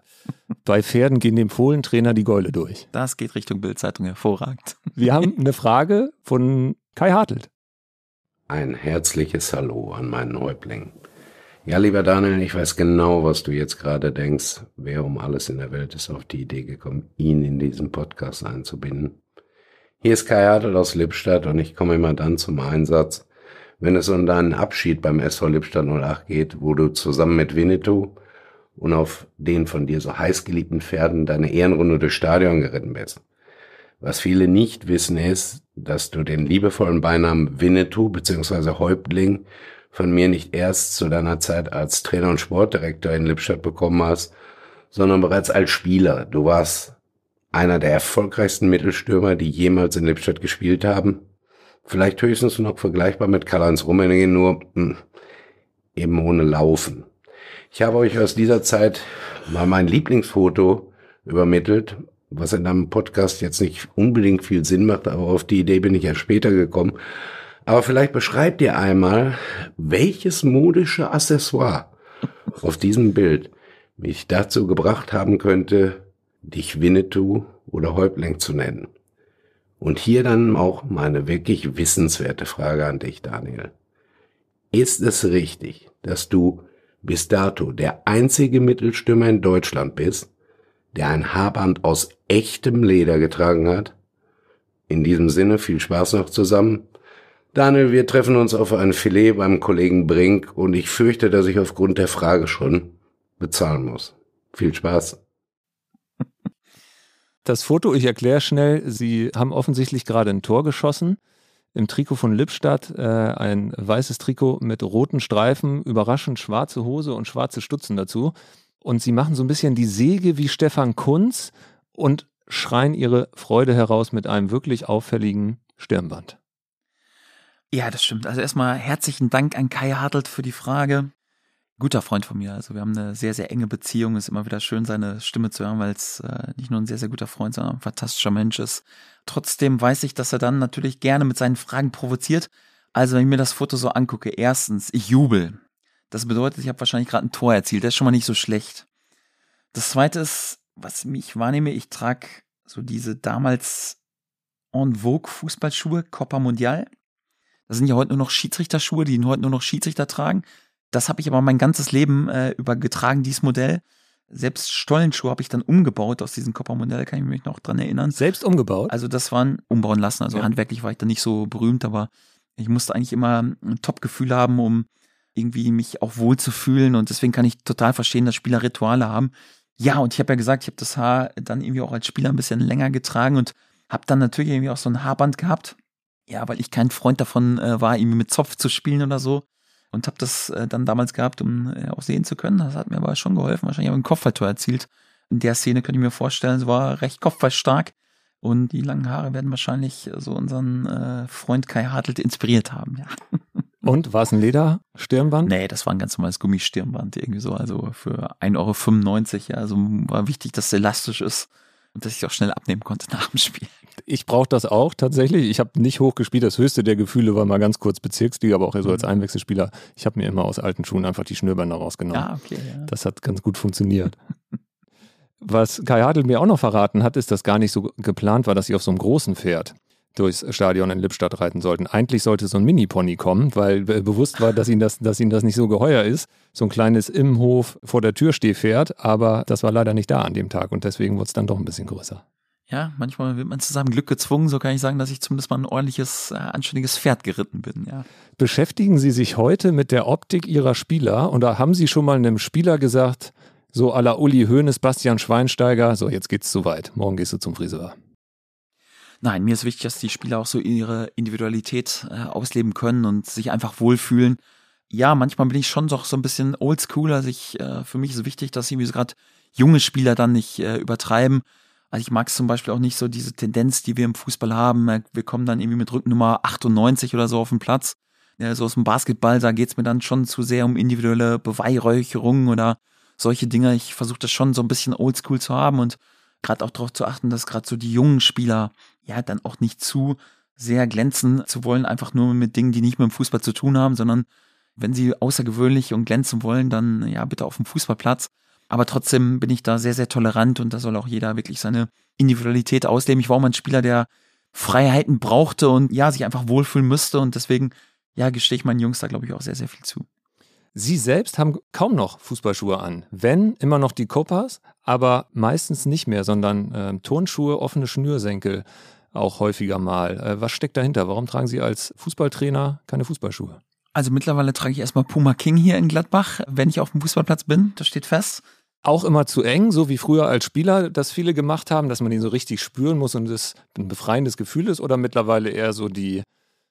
bei Pferden gehen dem Fohlentrainer die Gäule durch. Das geht Richtung Bildzeitung hervorragend. Wir haben eine Frage von Kai Hartelt. Ein herzliches Hallo an meinen Häuptling. Ja, lieber Daniel, ich weiß genau, was du jetzt gerade denkst. Wer um alles in der Welt ist auf die Idee gekommen, ihn in diesen Podcast einzubinden? Hier ist Kai Hartl aus Lippstadt und ich komme immer dann zum Einsatz, wenn es um deinen Abschied beim SV Lippstadt 08 geht, wo du zusammen mit Winnetou und auf den von dir so heiß geliebten Pferden deine Ehrenrunde durchs Stadion geritten bist. Was viele nicht wissen ist, dass du den liebevollen Beinamen Winnetou bzw. Häuptling von mir nicht erst zu deiner Zeit als Trainer und Sportdirektor in Lippstadt bekommen hast, sondern bereits als Spieler. Du warst einer der erfolgreichsten Mittelstürmer, die jemals in Lippstadt gespielt haben. Vielleicht höchstens noch vergleichbar mit Karl-Heinz Rummenigge, nur mh, hm, eben ohne Laufen. Ich habe euch aus dieser Zeit mal mein Lieblingsfoto übermittelt, was in einem Podcast jetzt nicht unbedingt viel Sinn macht, aber auf die Idee bin ich ja später gekommen. Aber vielleicht beschreibt ihr einmal, welches modische Accessoire auf diesem Bild mich dazu gebracht haben könnte, dich Winnetou oder Häuptling zu nennen. Und hier dann auch meine wirklich wissenswerte Frage an dich, Daniel. Ist es richtig, dass du bis dato der einzige Mittelstürmer in Deutschland bist, der ein Haarband aus echtem Leder getragen hat? In diesem Sinne viel Spaß noch zusammen. Daniel, wir treffen uns auf ein Filet beim Kollegen Brink und ich fürchte, dass ich aufgrund der Frage schon bezahlen muss. Viel Spaß. Das Foto, ich erkläre schnell, Sie haben offensichtlich gerade ein Tor geschossen. Im Trikot von Lippstadt, äh, ein weißes Trikot mit roten Streifen, überraschend schwarze Hose und schwarze Stutzen dazu. Und Sie machen so ein bisschen die Säge wie Stefan Kunz und schreien Ihre Freude heraus mit einem wirklich auffälligen Stirnband. Ja, das stimmt. Also erstmal herzlichen Dank an Kai Hartelt für die Frage guter Freund von mir. Also wir haben eine sehr, sehr enge Beziehung. Es ist immer wieder schön, seine Stimme zu hören, weil es äh, nicht nur ein sehr, sehr guter Freund, sondern ein fantastischer Mensch ist. Trotzdem weiß ich, dass er dann natürlich gerne mit seinen Fragen provoziert. Also wenn ich mir das Foto so angucke, erstens, ich jubel. Das bedeutet, ich habe wahrscheinlich gerade ein Tor erzielt. Das ist schon mal nicht so schlecht. Das zweite ist, was mich wahrnehme, ich trage so diese damals en vogue Fußballschuhe, Copa Mundial. Das sind ja heute nur noch Schiedsrichterschuhe, die heute nur noch Schiedsrichter tragen Das habe ich aber mein ganzes Leben äh, über getragen, dieses Modell. Selbst Stollenschuhe habe ich dann umgebaut aus diesem Copper-Modell, kann ich mich noch dran erinnern. Selbst umgebaut? Also das waren umbauen lassen. Also Ja. handwerklich war ich da nicht so berühmt, aber ich musste eigentlich immer ein Top-Gefühl haben, um irgendwie mich auch wohl zu fühlen. Und deswegen kann ich total verstehen, dass Spieler Rituale haben. Ja, und ich habe ja gesagt, ich habe das Haar dann irgendwie auch als Spieler ein bisschen länger getragen und habe dann natürlich irgendwie auch so ein Haarband gehabt. Ja, weil ich kein Freund davon äh, war, irgendwie mit Zopf zu spielen oder so. Und habe das äh, dann damals gehabt, um äh, auch sehen zu können. Das hat mir aber schon geholfen. Wahrscheinlich habe ich ein Kopfballtor erzielt. In der Szene könnte ich mir vorstellen, es war recht kopfballstark. Und die langen Haare werden wahrscheinlich so unseren äh, Freund Kai Hartelt inspiriert haben, ja. Und war es ein Lederstirnband? Nee, das war ein ganz normales Gummistirnband irgendwie so. Also für 1,95 Euro, ja. Also war wichtig, dass es elastisch ist und dass ich auch schnell abnehmen konnte nach dem Spiel. Ich brauche das auch tatsächlich. Ich habe nicht hoch gespielt. Das höchste der Gefühle war mal ganz kurz Bezirksliga, aber auch so als Einwechselspieler. Ich habe mir immer aus alten Schuhen einfach die Schnürbänder rausgenommen. Ja, okay, ja. Das hat ganz gut funktioniert. Was Kai Hadl mir auch noch verraten hat, ist, dass gar nicht so geplant war, dass sie auf so einem großen Pferd durchs Stadion in Lippstadt reiten sollten. Eigentlich sollte so ein Mini-Pony kommen, weil äh, bewusst war, dass ihnen, das, dass ihnen das nicht so geheuer ist. So ein kleines Immenhof vor der Tür Stehpferd, aber das war leider nicht da an dem Tag und deswegen wurde es dann doch ein bisschen größer. Ja, manchmal wird man zu seinem Glück gezwungen. So kann ich sagen, dass ich zumindest mal ein ordentliches, äh, anständiges Pferd geritten bin, ja. Beschäftigen Sie sich heute mit der Optik Ihrer Spieler und da haben Sie schon mal einem Spieler gesagt, so à la Uli Hoeneß, Bastian Schweinsteiger, so jetzt geht's zu weit, morgen gehst du zum Friseur. Nein, mir ist wichtig, dass die Spieler auch so ihre Individualität äh, ausleben können und sich einfach wohlfühlen. Ja, manchmal bin ich schon doch so ein bisschen oldschool. Also ich, äh, für mich ist es wichtig, dass irgendwie so gerade junge Spieler dann nicht äh, übertreiben. Also ich mag es zum Beispiel auch nicht so diese Tendenz, die wir im Fußball haben. Äh, Wir kommen dann irgendwie mit Rücknummer 98 oder so auf den Platz. Ja, so aus dem Basketball, da geht's mir dann schon zu sehr um individuelle Beweihräucherungen oder solche Dinge. Ich versuche das schon so ein bisschen oldschool zu haben und gerade auch darauf zu achten, dass gerade so die jungen Spieler ja dann auch nicht zu sehr glänzen zu wollen, einfach nur mit Dingen, die nicht mit dem Fußball zu tun haben, sondern wenn sie außergewöhnlich und glänzen wollen, dann ja bitte auf dem Fußballplatz. Aber trotzdem bin ich da sehr, sehr tolerant und da soll auch jeder wirklich seine Individualität ausleben. Ich war auch mal ein Spieler, der Freiheiten brauchte und ja, sich einfach wohlfühlen müsste und deswegen, ja, gestehe ich meinen Jungs da, glaube ich, auch sehr, sehr viel zu. Sie selbst haben kaum noch Fußballschuhe an. Wenn, immer noch die Copas, aber meistens nicht mehr, sondern äh, Turnschuhe, offene Schnürsenkel auch häufiger mal. Äh, was steckt dahinter? Warum tragen Sie als Fußballtrainer keine Fußballschuhe? Also mittlerweile trage ich erstmal Puma King hier in Gladbach, wenn ich auf dem Fußballplatz bin. Das steht fest. Auch immer zu eng, so wie früher als Spieler das viele gemacht haben, dass man ihn so richtig spüren muss und es ein befreiendes Gefühl ist oder mittlerweile eher so die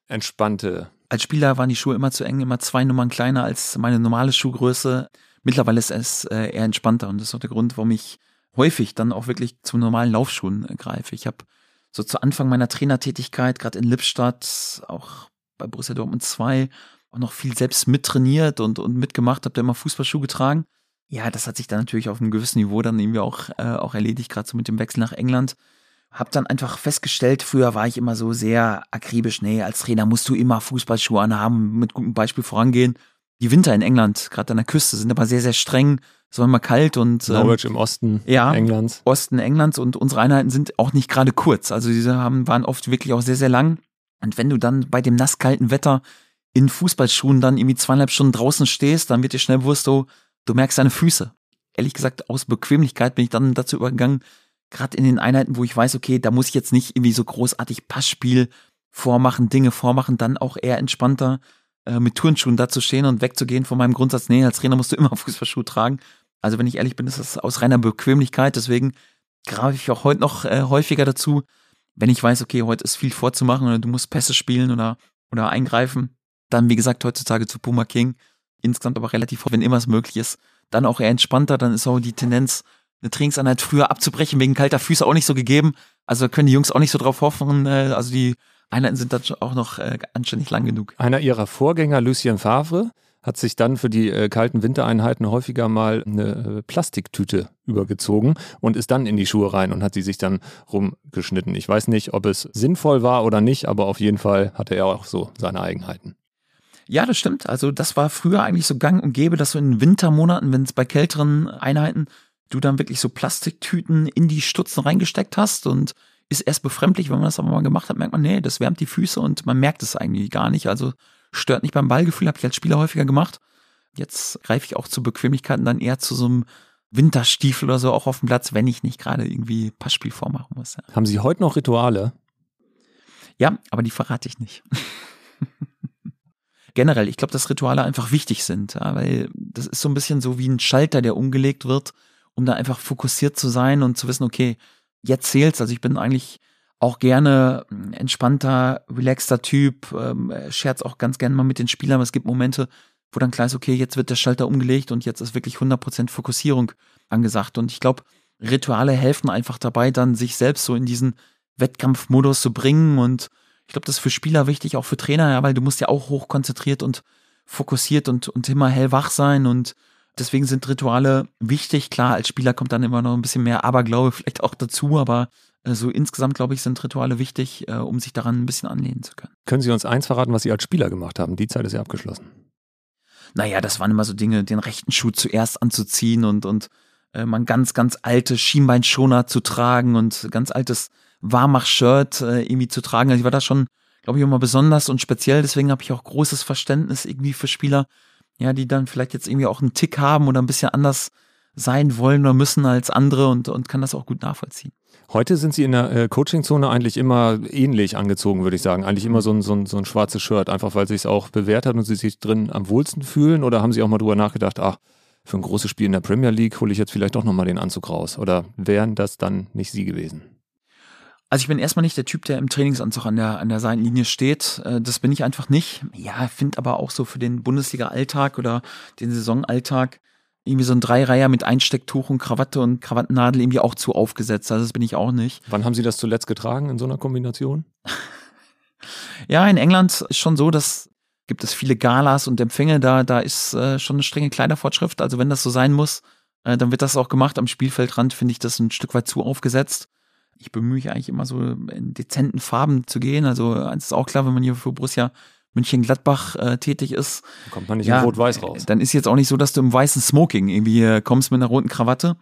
entspannte Als Spieler waren die Schuhe immer zu eng, immer zwei Nummern kleiner als meine normale Schuhgröße. Mittlerweile ist es äh, eher entspannter und das ist auch der Grund, warum ich häufig dann auch wirklich zu normalen Laufschuhen äh, greife. Ich habe so zu Anfang meiner Trainertätigkeit, gerade in Lippstadt, auch bei Borussia Dortmund 2, auch noch viel selbst mittrainiert und, und mitgemacht, habe da immer Fußballschuhe getragen. Ja, das hat sich dann natürlich auf einem gewissen Niveau dann irgendwie auch, äh, auch erledigt, gerade so mit dem Wechsel nach England. Hab dann einfach festgestellt, früher war ich immer so sehr akribisch, nee, als Trainer musst du immer Fußballschuhe anhaben, mit gutem Beispiel vorangehen. Die Winter in England, gerade an der Küste, sind aber sehr, sehr streng. Es war immer kalt und ähm, Norwich im Osten ja, Englands. Osten Englands und unsere Einheiten sind auch nicht gerade kurz. Also diese haben, waren oft wirklich auch sehr, sehr lang. Und wenn du dann bei dem nasskalten Wetter in Fußballschuhen dann irgendwie zweieinhalb Stunden draußen stehst, dann wird dir schnell bewusst, du, du merkst deine Füße. Ehrlich gesagt, aus Bequemlichkeit bin ich dann dazu übergegangen, gerade in den Einheiten, wo ich weiß, okay, da muss ich jetzt nicht irgendwie so großartig Passspiel vormachen, Dinge vormachen, dann auch eher entspannter äh, mit Turnschuhen da zu stehen und wegzugehen von meinem Grundsatz, nee, als Trainer musst du immer Fußballschuhe tragen. Also wenn ich ehrlich bin, ist das aus reiner Bequemlichkeit, deswegen greife ich auch heute noch äh, häufiger dazu, wenn ich weiß, okay, heute ist viel vorzumachen oder du musst Pässe spielen oder, oder eingreifen, dann wie gesagt heutzutage zu Puma King, insgesamt aber relativ, wenn immer es möglich ist, dann auch eher entspannter, dann ist auch die Tendenz, eine Trainingseinheit früher abzubrechen, wegen kalter Füße auch nicht so gegeben. Also können die Jungs auch nicht so drauf hoffen. Äh, also die Einheiten sind dann auch noch äh, anständig lang genug. Einer ihrer Vorgänger, Lucien Favre, hat sich dann für die äh, kalten Wintereinheiten häufiger mal eine äh, Plastiktüte übergezogen und ist dann in die Schuhe rein und hat sie sich dann rumgeschnitten. Ich weiß nicht, ob es sinnvoll war oder nicht, aber auf jeden Fall hatte er auch so seine Eigenheiten. Ja, das stimmt. Also das war früher eigentlich so gang und gäbe, dass du in Wintermonaten, wenn es bei kälteren Einheiten, du dann wirklich so Plastiktüten in die Stutzen reingesteckt hast und ist erst befremdlich, wenn man das aber mal gemacht hat, merkt man, nee, das wärmt die Füße und man merkt es eigentlich gar nicht. Also stört nicht beim Ballgefühl, habe ich als Spieler häufiger gemacht. Jetzt greife ich auch zu Bequemlichkeiten dann eher zu so einem Winterstiefel oder so auch auf dem Platz, wenn ich nicht gerade irgendwie Passspiel vormachen muss. Ja. Haben Sie heute noch Rituale? Ja, aber die verrate ich nicht. Generell, ich glaube, dass Rituale einfach wichtig sind, ja, weil das ist so ein bisschen so wie ein Schalter, der umgelegt wird, um da einfach fokussiert zu sein und zu wissen, okay, jetzt zählt's. Also ich bin eigentlich auch gerne entspannter, relaxter Typ, ähm, scherz auch ganz gerne mal mit den Spielern, aber es gibt Momente, wo dann klar ist, okay, jetzt wird der Schalter umgelegt und jetzt ist wirklich 100% Fokussierung angesagt. Und ich glaube, Rituale helfen einfach dabei, dann sich selbst so in diesen Wettkampfmodus zu bringen. Und ich glaube, das ist für Spieler wichtig, auch für Trainer, ja, weil du musst ja auch hochkonzentriert und fokussiert und, und immer hellwach sein. Und deswegen sind Rituale wichtig. Klar, als Spieler kommt dann immer noch ein bisschen mehr Aberglaube vielleicht auch dazu, aber äh, so insgesamt, glaube ich, sind Rituale wichtig, äh, um sich daran ein bisschen anlehnen zu können. Können Sie uns eins verraten, was Sie als Spieler gemacht haben? Die Zeit ist ja abgeschlossen naja, das waren immer so Dinge, den rechten Schuh zuerst anzuziehen und, und äh, man ganz, ganz alte Schienbeinschoner zu tragen und ganz altes Warmach-Shirt äh, irgendwie zu tragen. Also ich war da schon, glaube ich, immer besonders und speziell. Deswegen habe ich auch großes Verständnis irgendwie für Spieler, ja, die dann vielleicht jetzt irgendwie auch einen Tick haben oder ein bisschen anders sein wollen oder müssen als andere und, und kann das auch gut nachvollziehen. Heute sind Sie in der äh, Coaching-Zone eigentlich immer ähnlich angezogen, würde ich sagen. Eigentlich immer so ein, so ein, so ein schwarzes Shirt, einfach weil sich es auch bewährt hat und Sie sich drin am wohlsten fühlen? Oder haben Sie auch mal drüber nachgedacht, ach, für ein großes Spiel in der Premier League hole ich jetzt vielleicht doch nochmal den Anzug raus? Oder wären das dann nicht Sie gewesen? Also ich bin erstmal nicht der Typ, der im Trainingsanzug an der, an der Seitenlinie steht. Äh, das bin ich einfach nicht. Ja, finde aber auch so für den Bundesliga-Alltag oder den Saisonalltag irgendwie so ein Dreireiher mit Einstecktuch und Krawatte und Krawattennadel irgendwie auch zu aufgesetzt. Also das bin ich auch nicht. Wann haben Sie das zuletzt getragen in so einer Kombination? ja, in England ist schon so, dass gibt es viele Galas und Empfänge, da, da ist äh, schon eine strenge Kleidervorschrift. Also wenn das so sein muss, äh, dann wird das auch gemacht. Am Spielfeldrand finde ich das ein Stück weit zu aufgesetzt. Ich bemühe mich eigentlich immer so in dezenten Farben zu gehen. Also eins ist auch klar, wenn man hier für Borussia München-Gladbach äh, tätig ist. Kommt man nicht ja, in Rot-Weiß raus. Dann ist jetzt auch nicht so, dass du im weißen Smoking irgendwie äh, kommst mit einer roten Krawatte.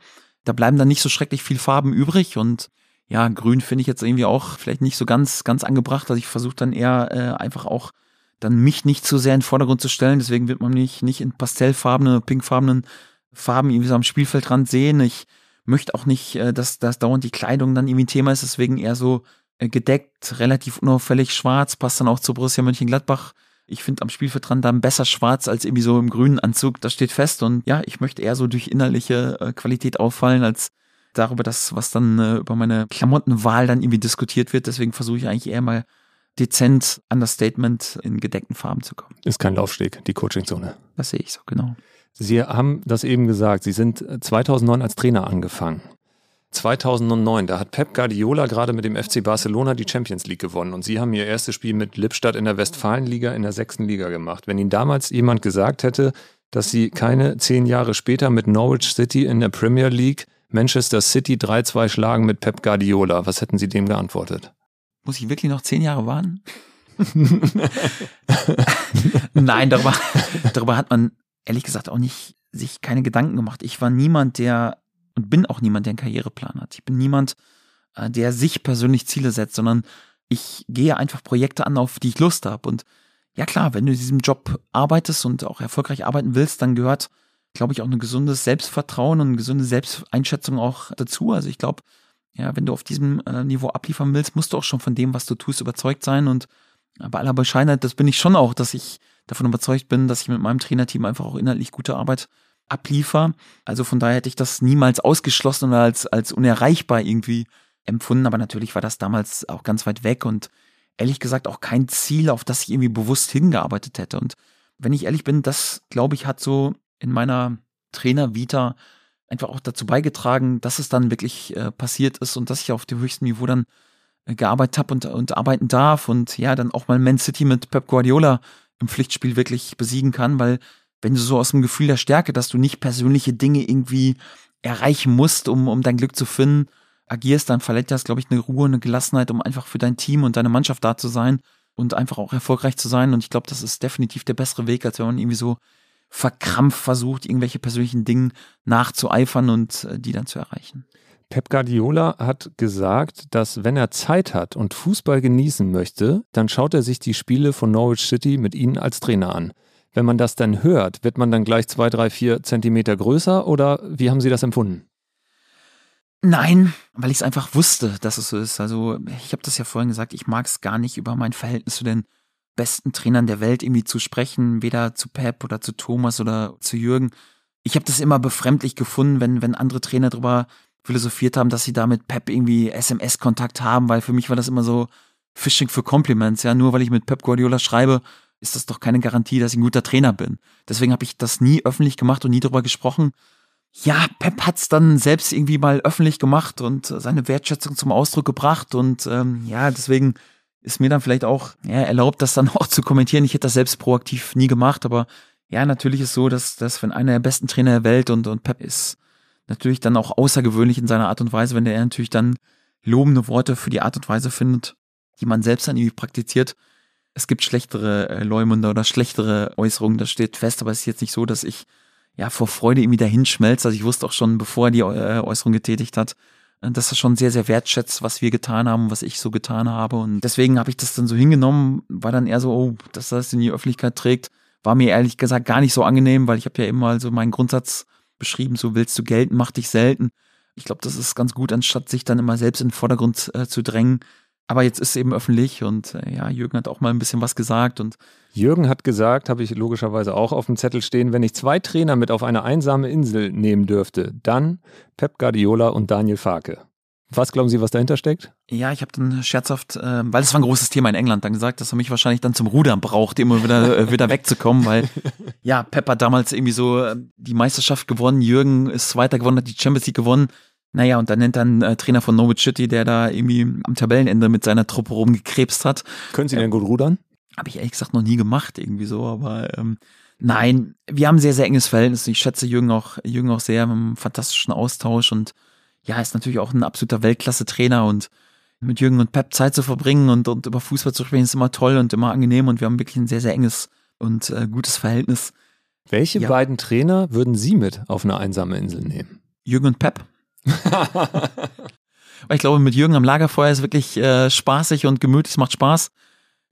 Da bleiben dann nicht so schrecklich viel Farben übrig und ja, grün finde ich jetzt irgendwie auch vielleicht nicht so ganz, ganz angebracht. Also ich versuche dann eher äh, einfach auch dann mich nicht zu sehr in den Vordergrund zu stellen. Deswegen wird man mich nicht in pastellfarbene, pinkfarbenen Farben irgendwie so am Spielfeldrand sehen. Ich möchte auch nicht, äh, dass, dass dauernd die Kleidung dann irgendwie ein Thema ist. Deswegen eher so äh, gedeckt, relativ unauffällig schwarz, passt dann auch zu Borussia Mönchengladbach. Ich finde am Spielfeldrand dann besser schwarz als irgendwie so im grünen Anzug. Das steht fest und ja, ich möchte eher so durch innerliche äh, Qualität auffallen als darüber, das, was dann äh, über meine Klamottenwahl dann irgendwie diskutiert wird. Deswegen versuche ich eigentlich eher mal dezent an das Statement in gedeckten Farben zu kommen. Ist kein Laufsteg, die Coachingzone. Das sehe ich so, genau. Sie haben das eben gesagt, Sie sind 2009 als Trainer angefangen. 2009, da hat Pep Guardiola gerade mit dem FC Barcelona die Champions League gewonnen und sie haben ihr erstes Spiel mit Lippstadt in der Westfalenliga in der sechsten Liga gemacht. Wenn Ihnen damals jemand gesagt hätte, dass sie keine zehn Jahre später mit Norwich City in der Premier League Manchester City 3-2 schlagen mit Pep Guardiola, was hätten Sie dem geantwortet? Muss ich wirklich noch zehn Jahre warten? Nein, darüber, darüber hat man ehrlich gesagt auch nicht sich keine Gedanken gemacht. Ich war niemand, der und bin auch niemand, der einen Karriereplan hat. Ich bin niemand, äh, der sich persönlich Ziele setzt, sondern ich gehe einfach Projekte an, auf die ich Lust habe. Und ja klar, wenn du in diesem Job arbeitest und auch erfolgreich arbeiten willst, dann gehört, glaube ich, auch ein gesundes Selbstvertrauen und eine gesunde Selbsteinschätzung auch dazu. Also ich glaube, ja, wenn du auf diesem äh, Niveau abliefern willst, musst du auch schon von dem, was du tust, überzeugt sein. Und bei aller Bescheidenheit, das bin ich schon auch, dass ich davon überzeugt bin, dass ich mit meinem Trainerteam einfach auch inhaltlich gute Arbeit abliefer. Also von daher hätte ich das niemals ausgeschlossen oder als, als unerreichbar irgendwie empfunden. Aber natürlich war das damals auch ganz weit weg und ehrlich gesagt auch kein Ziel, auf das ich irgendwie bewusst hingearbeitet hätte. Und wenn ich ehrlich bin, das glaube ich hat so in meiner Trainer-Vita einfach auch dazu beigetragen, dass es dann wirklich äh, passiert ist und dass ich auf dem höchsten Niveau dann äh, gearbeitet habe und, und arbeiten darf und ja, dann auch mal Man City mit Pep Guardiola im Pflichtspiel wirklich besiegen kann, weil wenn du so aus dem Gefühl der Stärke, dass du nicht persönliche Dinge irgendwie erreichen musst, um, um dein Glück zu finden, agierst, dann verletzt das, glaube ich, eine Ruhe, eine Gelassenheit, um einfach für dein Team und deine Mannschaft da zu sein und einfach auch erfolgreich zu sein. Und ich glaube, das ist definitiv der bessere Weg, als wenn man irgendwie so verkrampft versucht, irgendwelche persönlichen Dinge nachzueifern und äh, die dann zu erreichen. Pep Guardiola hat gesagt, dass wenn er Zeit hat und Fußball genießen möchte, dann schaut er sich die Spiele von Norwich City mit Ihnen als Trainer an. Wenn man das dann hört, wird man dann gleich zwei, drei, vier Zentimeter größer oder wie haben Sie das empfunden? Nein, weil ich es einfach wusste, dass es so ist. Also ich habe das ja vorhin gesagt, ich mag es gar nicht über mein Verhältnis zu den besten Trainern der Welt irgendwie zu sprechen, weder zu Pep oder zu Thomas oder zu Jürgen. Ich habe das immer befremdlich gefunden, wenn, wenn andere Trainer darüber philosophiert haben, dass sie da mit Pep irgendwie SMS-Kontakt haben, weil für mich war das immer so Fishing für Compliments. Ja, nur weil ich mit Pep Guardiola schreibe, ist das doch keine Garantie, dass ich ein guter Trainer bin. Deswegen habe ich das nie öffentlich gemacht und nie darüber gesprochen. Ja, Pep hat's dann selbst irgendwie mal öffentlich gemacht und seine Wertschätzung zum Ausdruck gebracht und ähm, ja, deswegen ist mir dann vielleicht auch ja, erlaubt, das dann auch zu kommentieren. Ich hätte das selbst proaktiv nie gemacht, aber ja, natürlich ist so, dass, dass wenn einer der besten Trainer der Welt und, und Pep ist natürlich dann auch außergewöhnlich in seiner Art und Weise, wenn der natürlich dann lobende Worte für die Art und Weise findet, die man selbst dann irgendwie praktiziert. Es gibt schlechtere äh, Leumunder oder schlechtere Äußerungen, das steht fest, aber es ist jetzt nicht so, dass ich ja vor Freude irgendwie dahin schmelze. Also ich wusste auch schon, bevor er die äh, Äußerung getätigt hat, äh, dass er schon sehr, sehr wertschätzt, was wir getan haben, was ich so getan habe. Und deswegen habe ich das dann so hingenommen, war dann eher so, oh, dass er das in die Öffentlichkeit trägt, war mir ehrlich gesagt gar nicht so angenehm, weil ich habe ja immer so meinen Grundsatz beschrieben, so willst du gelten, mach dich selten. Ich glaube, das ist ganz gut, anstatt sich dann immer selbst in den Vordergrund äh, zu drängen. Aber jetzt ist es eben öffentlich und äh, ja, Jürgen hat auch mal ein bisschen was gesagt und Jürgen hat gesagt, habe ich logischerweise auch auf dem Zettel stehen, wenn ich zwei Trainer mit auf eine einsame Insel nehmen dürfte, dann Pep Guardiola und Daniel Farke. Was glauben Sie, was dahinter steckt? Ja, ich habe dann scherzhaft, äh, weil es war ein großes Thema in England, dann gesagt, dass er mich wahrscheinlich dann zum Rudern braucht, immer wieder, äh, wieder wegzukommen, weil ja, Pep hat damals irgendwie so äh, die Meisterschaft gewonnen, Jürgen ist Zweiter gewonnen, hat die Champions League gewonnen. Naja, und dann nennt dann äh, Trainer von Norwich City, der da irgendwie am Tabellenende mit seiner Truppe rumgekrebst hat. Können Sie denn gut rudern? Habe ich ehrlich gesagt noch nie gemacht, irgendwie so, aber ähm, nein, wir haben ein sehr, sehr enges Verhältnis. Ich schätze Jürgen auch, Jürgen auch sehr, einen fantastischen Austausch und ja, ist natürlich auch ein absoluter Weltklasse-Trainer und mit Jürgen und Pep Zeit zu verbringen und, und über Fußball zu sprechen, ist immer toll und immer angenehm und wir haben wirklich ein sehr, sehr enges und äh, gutes Verhältnis. Welche ja. beiden Trainer würden Sie mit auf eine einsame Insel nehmen? Jürgen und Pep. Weil ich glaube, mit Jürgen am Lagerfeuer ist wirklich äh, spaßig und gemütlich, es macht Spaß.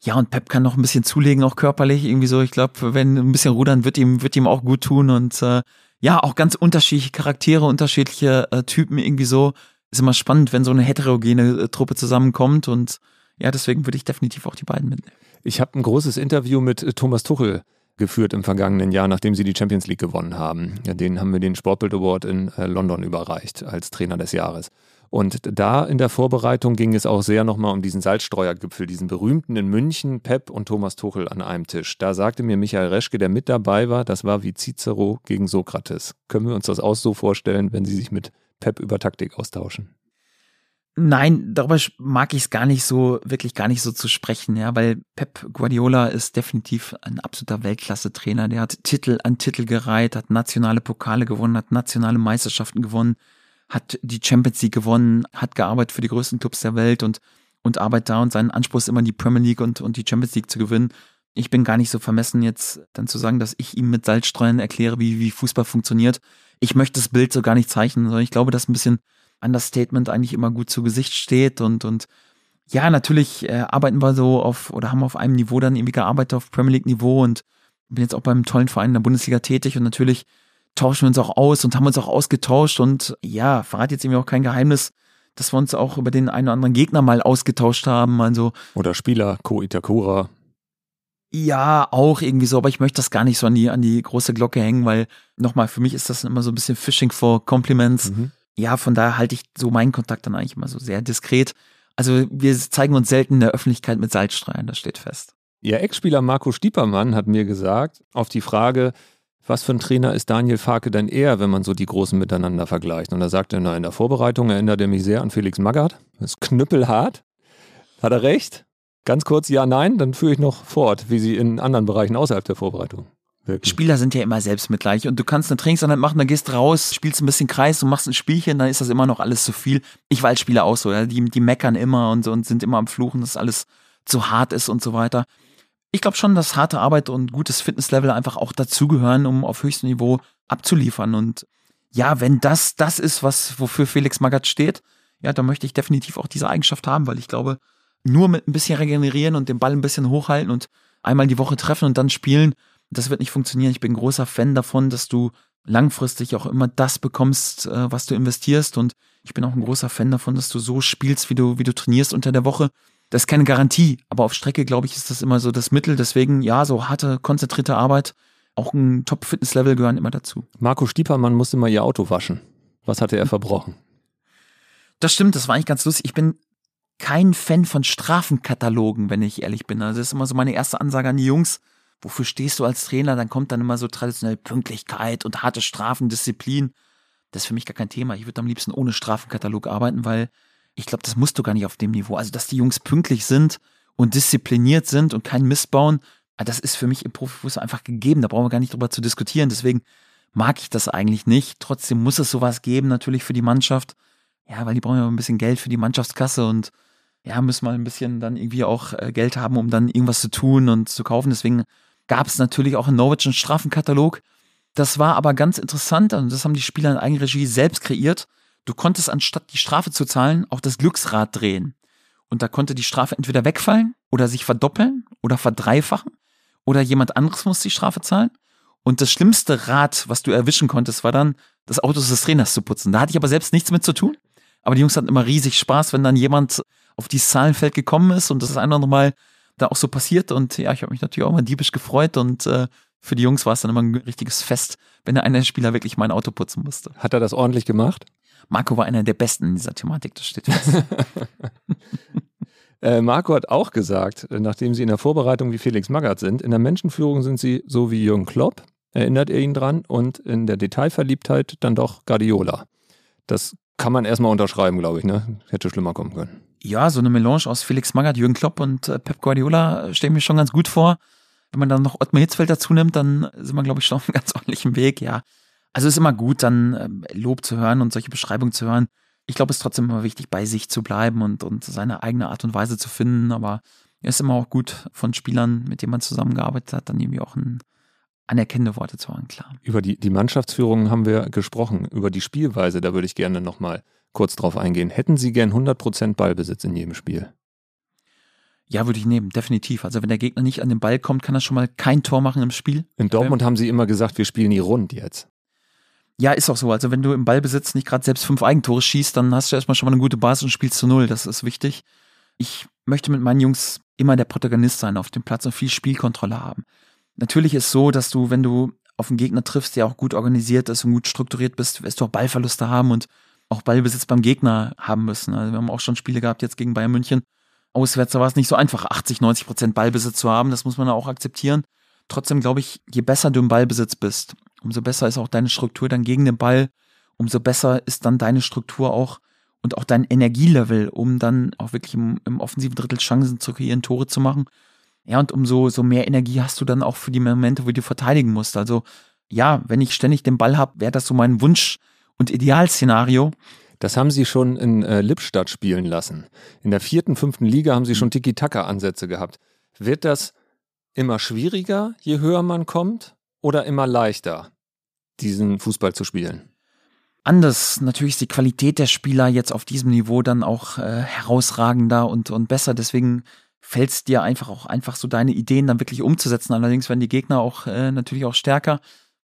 Ja, und Pep kann noch ein bisschen zulegen, auch körperlich, irgendwie so. Ich glaube, wenn ein bisschen rudern, wird ihm, wird ihm auch gut tun und äh, ja, auch ganz unterschiedliche Charaktere, unterschiedliche äh, Typen irgendwie so. Ist immer spannend, wenn so eine heterogene äh, Truppe zusammenkommt und ja, deswegen würde ich definitiv auch die beiden mitnehmen. Ich habe ein großes Interview mit äh, Thomas Tuchel geführt im vergangenen Jahr, nachdem sie die Champions League gewonnen haben. Ja, den haben wir den Sportbild Award in äh, London überreicht als Trainer des Jahres. Und da in der Vorbereitung ging es auch sehr nochmal um diesen Salzstreuergipfel, diesen berühmten in München, Pep und Thomas Tuchel an einem Tisch. Da sagte mir Michael Reschke, der mit dabei war, das war wie Cicero gegen Sokrates. Können wir uns das auch so vorstellen, wenn Sie sich mit Pep über Taktik austauschen? Nein, darüber mag ich es gar nicht so, wirklich gar nicht so zu sprechen, ja, weil Pep Guardiola ist definitiv ein absoluter Weltklasse-Trainer. Der hat Titel an Titel gereiht, hat nationale Pokale gewonnen, hat nationale Meisterschaften gewonnen hat die Champions League gewonnen, hat gearbeitet für die größten Clubs der Welt und, und arbeitet da und sein Anspruch ist immer die Premier League und, und die Champions League zu gewinnen. Ich bin gar nicht so vermessen, jetzt dann zu sagen, dass ich ihm mit Salzstreuen erkläre, wie, wie Fußball funktioniert. Ich möchte das Bild so gar nicht zeichnen, sondern ich glaube, dass ein bisschen Understatement eigentlich immer gut zu Gesicht steht und, und ja, natürlich äh, arbeiten wir so auf oder haben auf einem Niveau dann irgendwie gearbeitet auf Premier League Niveau und bin jetzt auch beim tollen Verein in der Bundesliga tätig und natürlich tauschen wir uns auch aus und haben uns auch ausgetauscht und ja, verrate jetzt irgendwie auch kein Geheimnis, dass wir uns auch über den einen oder anderen Gegner mal ausgetauscht haben, also. Oder Spieler, Ko Itakura. Ja, auch irgendwie so, aber ich möchte das gar nicht so an die, an die große Glocke hängen, weil nochmal, für mich ist das immer so ein bisschen Fishing for Compliments. Mhm. Ja, von daher halte ich so meinen Kontakt dann eigentlich immer so sehr diskret. Also wir zeigen uns selten in der Öffentlichkeit mit Salzstreuen, das steht fest. Ihr Ex-Spieler Marco Stiepermann hat mir gesagt, auf die Frage, was für ein Trainer ist Daniel Farke denn eher, wenn man so die Großen miteinander vergleicht? Und da sagt er, na, in der Vorbereitung erinnert er mich sehr an Felix Magath. Das ist knüppelhart. Hat er recht? Ganz kurz, ja, nein, dann führe ich noch fort, wie sie in anderen Bereichen außerhalb der Vorbereitung. Wirken. Spieler sind ja immer selbstmitgleich und du kannst eine Trainingseinheit machen, dann gehst raus, spielst ein bisschen Kreis und machst ein Spielchen, dann ist das immer noch alles zu viel. Ich als Spieler auch so, ja, die, die meckern immer und, und sind immer am Fluchen, dass alles zu hart ist und so weiter ich glaube schon, dass harte Arbeit und gutes Fitnesslevel einfach auch dazugehören, um auf höchstem Niveau abzuliefern. Und ja, wenn das das ist, was wofür Felix Magath steht, ja, dann möchte ich definitiv auch diese Eigenschaft haben, weil ich glaube, nur mit ein bisschen regenerieren und den Ball ein bisschen hochhalten und einmal die Woche treffen und dann spielen, Das wird nicht funktionieren. Ich bin großer Fan davon, dass du langfristig auch immer das bekommst, äh, was du investierst. Und ich bin auch ein großer Fan davon, dass du so spielst, wie du, wie du trainierst unter der Woche. Das ist keine Garantie, aber auf Strecke, glaube ich, ist das immer so das Mittel. Deswegen, ja, so harte, konzentrierte Arbeit, auch ein Top-Fitness-Level gehören immer dazu. Marco Stiepermann musste mal ihr Auto waschen. Was hatte er verbrochen? Das stimmt, das war eigentlich ganz lustig. Ich bin kein Fan von Strafenkatalogen, wenn ich ehrlich bin. Also das ist immer so meine erste Ansage an die Jungs. Wofür stehst du als Trainer? Dann kommt dann immer so traditionell Pünktlichkeit und harte Strafen, Disziplin. Das ist für mich gar kein Thema. Ich würde am liebsten ohne Strafenkatalog arbeiten, weil ich glaube, das musst du gar nicht auf dem Niveau. Also, dass die Jungs pünktlich sind und diszipliniert sind und keinen Mist bauen, ah, das ist für mich im Profifußball einfach gegeben. Da brauchen wir gar nicht drüber zu diskutieren. Deswegen mag ich das eigentlich nicht. Trotzdem muss es sowas geben, natürlich für die Mannschaft. Ja, weil die brauchen ja ein bisschen Geld für die Mannschaftskasse und ja, müssen mal ein bisschen dann irgendwie auch äh, Geld haben, um dann irgendwas zu tun und zu kaufen. Deswegen gab es natürlich auch in Norwich einen Strafenkatalog. Das war aber ganz interessant und das haben die Spieler in Eigenregie selbst kreiert. Du konntest anstatt die Strafe zu zahlen auch das Glücksrad drehen. Und da konnte die Strafe entweder wegfallen oder sich verdoppeln oder verdreifachen oder jemand anderes muss die Strafe zahlen. Und das schlimmste Rad, was du erwischen konntest, war dann, das Auto des Trainers zu putzen. Da hatte ich aber selbst nichts mit zu tun. Aber die Jungs hatten immer riesig Spaß, wenn dann jemand auf dieses Zahlenfeld gekommen ist und das ist ein oder Mal da auch so passiert. Und ja, ich habe mich natürlich auch immer diebisch gefreut und äh, für die Jungs war es dann immer ein richtiges Fest, wenn der eine Spieler wirklich mein Auto putzen musste. Hat er das ordentlich gemacht? Marco war einer der Besten in dieser Thematik, das steht fest. äh, Marco hat auch gesagt, nachdem sie in der Vorbereitung wie Felix Magath sind, in der Menschenführung sind sie so wie Jürgen Klopp, erinnert er ihn dran, und in der Detailverliebtheit dann doch Guardiola. Das kann man erstmal unterschreiben, glaube ich, ne? Hätte schlimmer kommen können. Ja, so eine Melange aus Felix Magath, Jürgen Klopp und äh, Pep Guardiola stelle ich mir schon ganz gut vor. Wenn man dann noch Ottmar Hitzfeld dazu nimmt, dann sind wir, glaube ich, schon auf einem ganz ordentlichen Weg, ja. Also ist immer gut, dann äh, Lob zu hören und solche Beschreibungen zu hören. Ich glaube, es ist trotzdem immer wichtig, bei sich zu bleiben und, und seine eigene Art und Weise zu finden. Aber es ist immer auch gut, von Spielern, mit denen man zusammengearbeitet hat, dann irgendwie auch ein, anerkennende Worte zu hören, klar. Über die, die Mannschaftsführung haben wir gesprochen. Über die Spielweise, da würde ich gerne nochmal kurz drauf eingehen. Hätten Sie gern 100% Ballbesitz in jedem Spiel? Ja, würde ich nehmen, definitiv. Also wenn der Gegner nicht an den Ball kommt, kann er schon mal kein Tor machen im Spiel. In Dortmund haben Sie immer gesagt, wir spielen nie rund jetzt. Ja, ist auch so. Also wenn du im Ballbesitz nicht gerade selbst fünf Eigentore schießt, dann hast du erstmal schon mal eine gute Basis und spielst zu null. Das ist wichtig. Ich möchte mit meinen Jungs immer der Protagonist sein auf dem Platz und viel Spielkontrolle haben. Natürlich ist so, dass du, wenn du auf einen Gegner triffst, der auch gut organisiert ist und gut strukturiert bist, wirst du auch Ballverluste haben und auch Ballbesitz beim Gegner haben müssen. Also wir haben auch schon Spiele gehabt jetzt gegen Bayern München. Auswärts war es nicht so einfach, 80, 90 Prozent Ballbesitz zu haben. Das muss man auch akzeptieren. Trotzdem glaube ich, je besser du im Ballbesitz bist, umso besser ist auch deine Struktur dann gegen den Ball, umso besser ist dann deine Struktur auch und auch dein Energielevel, um dann auch wirklich im, im offensiven Drittel Chancen zu kreieren, Tore zu machen. Ja, und umso so mehr Energie hast du dann auch für die Momente, wo du verteidigen musst. Also ja, wenn ich ständig den Ball habe, wäre das so mein Wunsch und Idealszenario. Das haben sie schon in äh, Lippstadt spielen lassen. In der vierten, fünften Liga haben sie schon Tiki-Taka-Ansätze gehabt. Wird das immer schwieriger, je höher man kommt, oder immer leichter, diesen Fußball zu spielen? Anders. Natürlich ist die Qualität der Spieler jetzt auf diesem Niveau dann auch äh, herausragender und, und besser. Deswegen fällt es dir einfach auch einfach so deine Ideen dann wirklich umzusetzen. Allerdings werden die Gegner auch äh, natürlich auch stärker.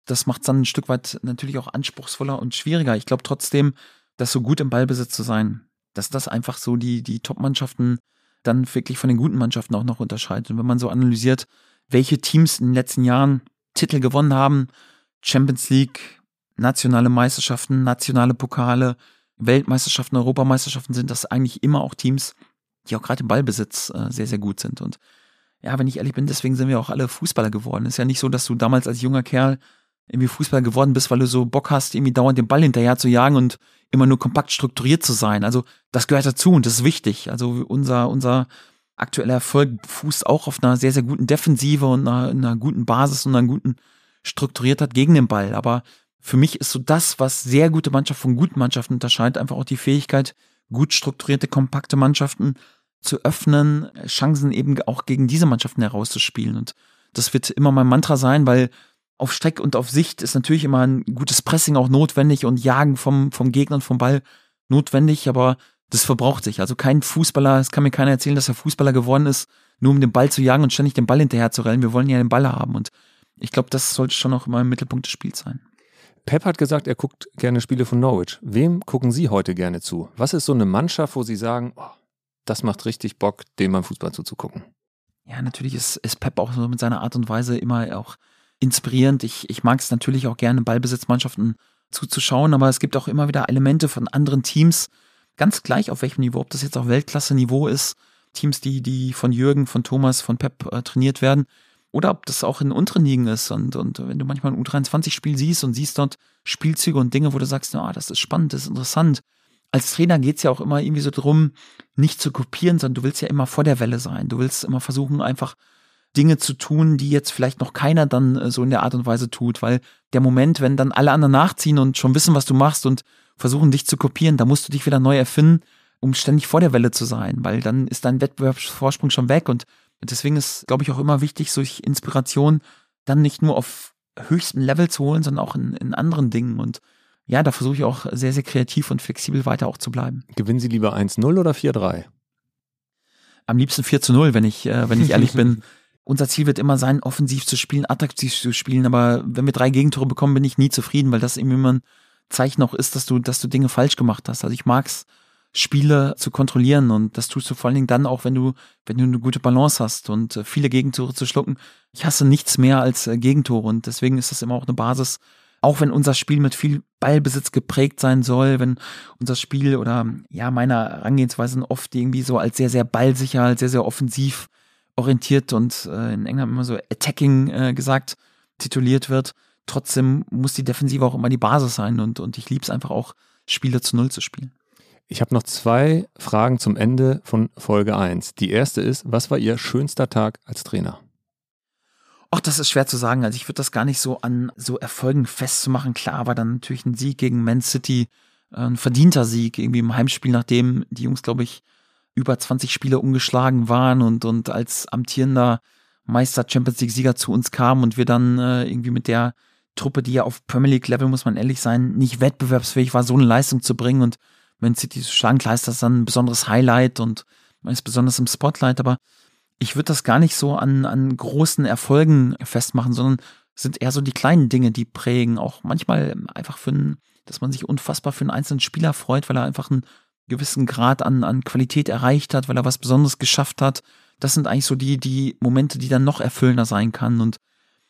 Das macht es dann ein Stück weit natürlich auch anspruchsvoller und schwieriger. Ich glaube trotzdem, dass so gut im Ballbesitz zu sein, dass das einfach so die, die Top-Mannschaften dann wirklich von den guten Mannschaften auch noch unterscheidet. Und wenn man so analysiert, welche Teams in den letzten Jahren Titel gewonnen haben, Champions League, nationale Meisterschaften, nationale Pokale, Weltmeisterschaften, Europameisterschaften, sind das eigentlich immer auch Teams, die auch gerade im Ballbesitz äh, sehr, sehr gut sind. Und ja, wenn ich ehrlich bin, deswegen sind wir auch alle Fußballer geworden. Ist ja nicht so, dass du damals als junger Kerl irgendwie Fußballer geworden bist, weil du so Bock hast, irgendwie dauernd den Ball hinterher zu jagen und immer nur kompakt strukturiert zu sein. Also das gehört dazu und das ist wichtig. Also unser, unser aktueller Erfolg fußt auch auf einer sehr, sehr guten Defensive und einer, einer guten Basis und einer guten Strukturiertheit gegen den Ball. Aber für mich ist so das, was sehr gute Mannschaften von guten Mannschaften unterscheidet, einfach auch die Fähigkeit, gut strukturierte, kompakte Mannschaften zu öffnen, Chancen eben auch gegen diese Mannschaften herauszuspielen. Und das wird immer mein Mantra sein, weil auf Streck und auf Sicht ist natürlich immer ein gutes Pressing auch notwendig und Jagen vom, vom Gegner und vom Ball notwendig, aber das verbraucht sich. Also kein Fußballer, es kann mir keiner erzählen, dass er Fußballer geworden ist, nur um den Ball zu jagen und ständig den Ball hinterher zu rennen. Wir wollen ja den Ball haben und ich glaube, das sollte schon auch immer im Mittelpunkt des Spiels sein. Pep hat gesagt, er guckt gerne Spiele von Norwich. Wem gucken Sie heute gerne zu? Was ist so eine Mannschaft, wo Sie sagen, oh, das macht richtig Bock, dem beim Fußball zuzugucken? Ja, natürlich ist, ist Pep auch so mit seiner Art und Weise immer auch inspirierend. Ich, ich mag es natürlich auch gerne, Ballbesitzmannschaften zuzuschauen, aber es gibt auch immer wieder Elemente von anderen Teams, ganz gleich auf welchem Niveau, ob das jetzt auch Weltklasse-Niveau ist, Teams, die, die von Jürgen, von Thomas, von Pep äh, trainiert werden, oder ob das auch in unteren Ligen ist. Und, und wenn du manchmal ein U23-Spiel siehst und siehst dort Spielzüge und Dinge, wo du sagst, ah, das ist spannend, das ist interessant. Als Trainer geht's ja auch immer irgendwie so drum, nicht zu kopieren, sondern du willst ja immer vor der Welle sein. Du willst immer versuchen, einfach Dinge zu tun, die jetzt vielleicht noch keiner dann äh, so in der Art und Weise tut, weil der Moment, wenn dann alle anderen nachziehen und schon wissen, was du machst und versuchen dich zu kopieren, da musst du dich wieder neu erfinden, um ständig vor der Welle zu sein, weil dann ist dein Wettbewerbsvorsprung schon weg und deswegen ist, glaube ich, auch immer wichtig, solche Inspiration dann nicht nur auf höchstem Level zu holen, sondern auch in, in anderen Dingen und ja, da versuche ich auch sehr, sehr kreativ und flexibel weiter auch zu bleiben. Gewinnen Sie lieber 1-0 oder 4-3? Am liebsten 4 zu 0, wenn ich, äh, wenn ich ehrlich bin. unser Ziel wird immer sein, offensiv zu spielen, attraktiv zu spielen, aber wenn wir drei Gegentore bekommen, bin ich nie zufrieden, weil das irgendwie immer ein Zeichen auch ist, dass du, dass du Dinge falsch gemacht hast. Also ich mag's, Spiele zu kontrollieren und das tust du vor allen Dingen dann auch, wenn du, wenn du eine gute Balance hast und äh, viele Gegentore zu schlucken. Ich hasse nichts mehr als äh, Gegentore und deswegen ist das immer auch eine Basis, auch wenn unser Spiel mit viel Ballbesitz geprägt sein soll, wenn unser Spiel oder ja, meiner Herangehensweise oft irgendwie so als sehr, sehr ballsicher, als sehr, sehr offensiv orientiert und äh, in England immer so attacking äh, gesagt tituliert wird. Trotzdem muss die Defensive auch immer die Basis sein und, und ich liebe es einfach auch, Spiele zu Null zu spielen. Ich habe noch zwei Fragen zum Ende von Folge 1. Die erste ist, was war Ihr schönster Tag als Trainer? Ach, das ist schwer zu sagen. Also ich würde das gar nicht so an so Erfolgen festzumachen. Klar war dann natürlich ein Sieg gegen Man City, äh, ein verdienter Sieg irgendwie im Heimspiel, nachdem die Jungs, glaube ich, über 20 Spiele ungeschlagen waren und, und als amtierender Meister Champions League Sieger zu uns kam und wir dann äh, irgendwie mit der Truppe, die ja auf Premier League Level, muss man ehrlich sein, nicht wettbewerbsfähig war, so eine Leistung zu bringen und Man City zu schlagen, klar ist dann ein besonderes Highlight und man ist besonders im Spotlight, aber ich würde das gar nicht so an, an großen Erfolgen festmachen, sondern sind eher so die kleinen Dinge, die prägen. Auch manchmal einfach für einen, dass man sich unfassbar für einen einzelnen Spieler freut, weil er einfach ein gewissen Grad an, an Qualität erreicht hat, weil er was Besonderes geschafft hat. Das sind eigentlich so die, die Momente, die dann noch erfüllender sein kann. Und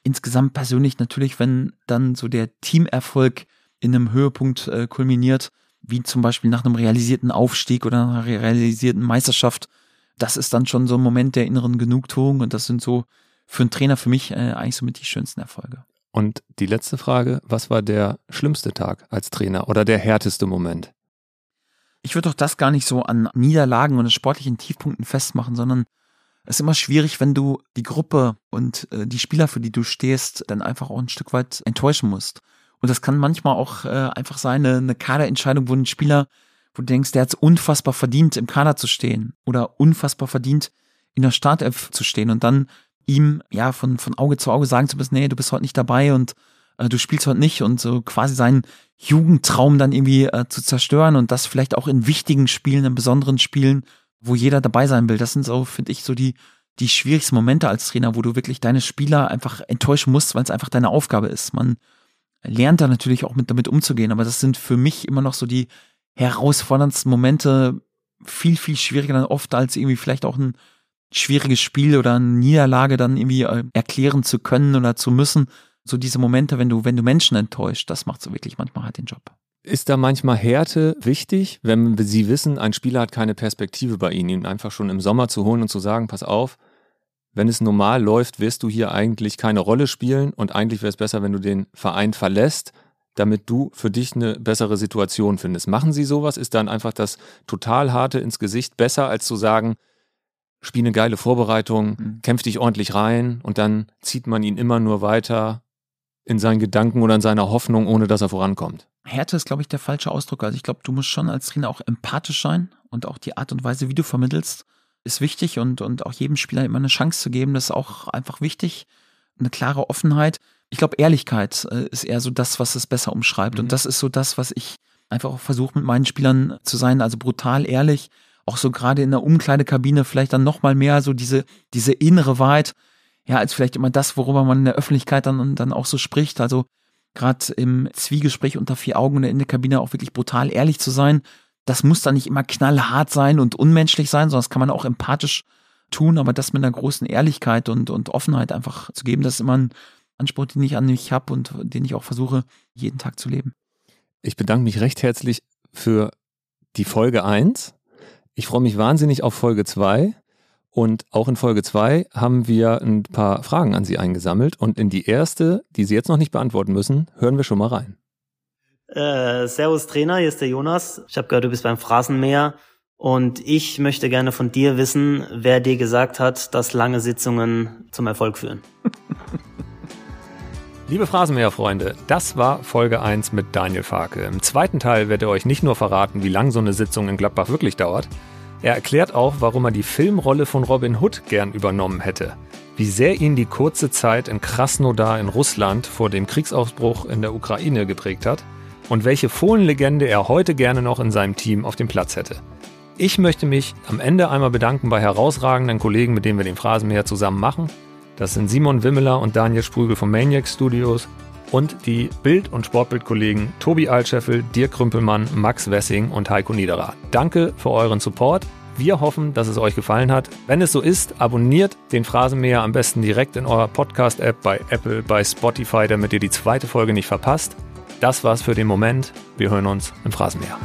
insgesamt persönlich natürlich, wenn dann so der Teamerfolg in einem Höhepunkt äh, kulminiert, wie zum Beispiel nach einem realisierten Aufstieg oder einer realisierten Meisterschaft, das ist dann schon so ein Moment der inneren Genugtuung und das sind so für einen Trainer für mich äh, eigentlich so mit die schönsten Erfolge. Und die letzte Frage, was war der schlimmste Tag als Trainer oder der härteste Moment? ich würde doch das gar nicht so an Niederlagen und sportlichen Tiefpunkten festmachen, sondern ist immer schwierig, wenn du die Gruppe und äh, die Spieler, für die du stehst, dann einfach auch ein Stück weit enttäuschen musst. Und das kann manchmal auch äh, einfach sein, eine, eine Kaderentscheidung, wo ein Spieler, wo du denkst, der hat es unfassbar verdient, im Kader zu stehen oder unfassbar verdient, in der Startelf zu stehen und dann ihm ja von, von Auge zu Auge sagen zu müssen, nee, du bist heute nicht dabei und äh, du spielst heute nicht und so quasi seinen Jugendtraum dann irgendwie äh, zu zerstören und das vielleicht auch in wichtigen Spielen, in besonderen Spielen, wo jeder dabei sein will. Das sind so, finde ich, so die, die schwierigsten Momente als Trainer, wo du wirklich deine Spieler einfach enttäuschen musst, weil es einfach deine Aufgabe ist. Man lernt da natürlich auch mit damit umzugehen, aber das sind für mich immer noch so die herausforderndsten Momente, viel, viel schwieriger dann oft als irgendwie vielleicht auch ein schwieriges Spiel oder eine Niederlage dann irgendwie äh, erklären zu können oder zu müssen, so diese Momente, wenn du, wenn du Menschen enttäuscht, das macht so wirklich manchmal halt den Job. Ist da manchmal Härte wichtig, wenn Sie wissen, ein Spieler hat keine Perspektive bei Ihnen, ihn einfach schon im Sommer zu holen und zu sagen, pass auf, wenn es normal läuft, wirst du hier eigentlich keine Rolle spielen und eigentlich wäre es besser, wenn du den Verein verlässt, damit du für dich eine bessere Situation findest. Machen Sie sowas? Ist dann einfach das total harte ins Gesicht besser, als zu sagen, spiel eine geile Vorbereitung, mhm. kämpf dich ordentlich rein und dann zieht man ihn immer nur weiter in seinen Gedanken oder in seiner Hoffnung, ohne dass er vorankommt. Härte ist, glaube ich, der falsche Ausdruck. Also ich glaube, du musst schon als Trainer auch empathisch sein und auch die Art und Weise, wie du vermittelst, ist wichtig und, und auch jedem Spieler immer eine Chance zu geben, das ist auch einfach wichtig. Eine klare Offenheit. Ich glaube, Ehrlichkeit äh, ist eher so das, was es besser umschreibt. Mhm. Und das ist so das, was ich einfach auch versuche mit meinen Spielern zu sein. Also brutal ehrlich. Auch so gerade in der Umkleidekabine vielleicht dann nochmal mehr so diese, diese innere Wahrheit ja, als vielleicht immer das, worüber man in der Öffentlichkeit dann, dann auch so spricht. Also gerade im Zwiegespräch unter vier Augen in der Kabine auch wirklich brutal ehrlich zu sein. Das muss dann nicht immer knallhart sein und unmenschlich sein, sondern das kann man auch empathisch tun, aber das mit einer großen Ehrlichkeit und, und Offenheit einfach zu geben, das ist immer ein Anspruch, den ich an mich habe und den ich auch versuche, jeden Tag zu leben. Ich bedanke mich recht herzlich für die Folge 1. Ich freue mich wahnsinnig auf Folge 2. Und auch in Folge 2 haben wir ein paar Fragen an Sie eingesammelt. Und in die erste, die Sie jetzt noch nicht beantworten müssen, hören wir schon mal rein. Äh, servus Trainer, hier ist der Jonas. Ich habe gehört, du bist beim Phrasenmäher. Und ich möchte gerne von dir wissen, wer dir gesagt hat, dass lange Sitzungen zum Erfolg führen. Liebe Phrasenmäher-Freunde, das war Folge 1 mit Daniel Farke. Im zweiten Teil wird er euch nicht nur verraten, wie lang so eine Sitzung in Gladbach wirklich dauert, er erklärt auch, warum er die Filmrolle von Robin Hood gern übernommen hätte. Wie sehr ihn die kurze Zeit in Krasnodar in Russland vor dem Kriegsausbruch in der Ukraine geprägt hat und welche Fohlenlegende er heute gerne noch in seinem Team auf dem Platz hätte. Ich möchte mich am Ende einmal bedanken bei herausragenden Kollegen, mit denen wir den Phrasenmäher zusammen machen. Das sind Simon Wimmeler und Daniel Sprügel von Maniac Studios und die Bild- und Sportbildkollegen Tobi Altscheffel, Dirk Krümpelmann, Max Wessing und Heiko Niederer. Danke für euren Support. Wir hoffen, dass es euch gefallen hat. Wenn es so ist, abonniert den Phrasenmäher am besten direkt in eurer Podcast-App bei Apple, bei Spotify, damit ihr die zweite Folge nicht verpasst. Das war's für den Moment. Wir hören uns im Phrasenmäher.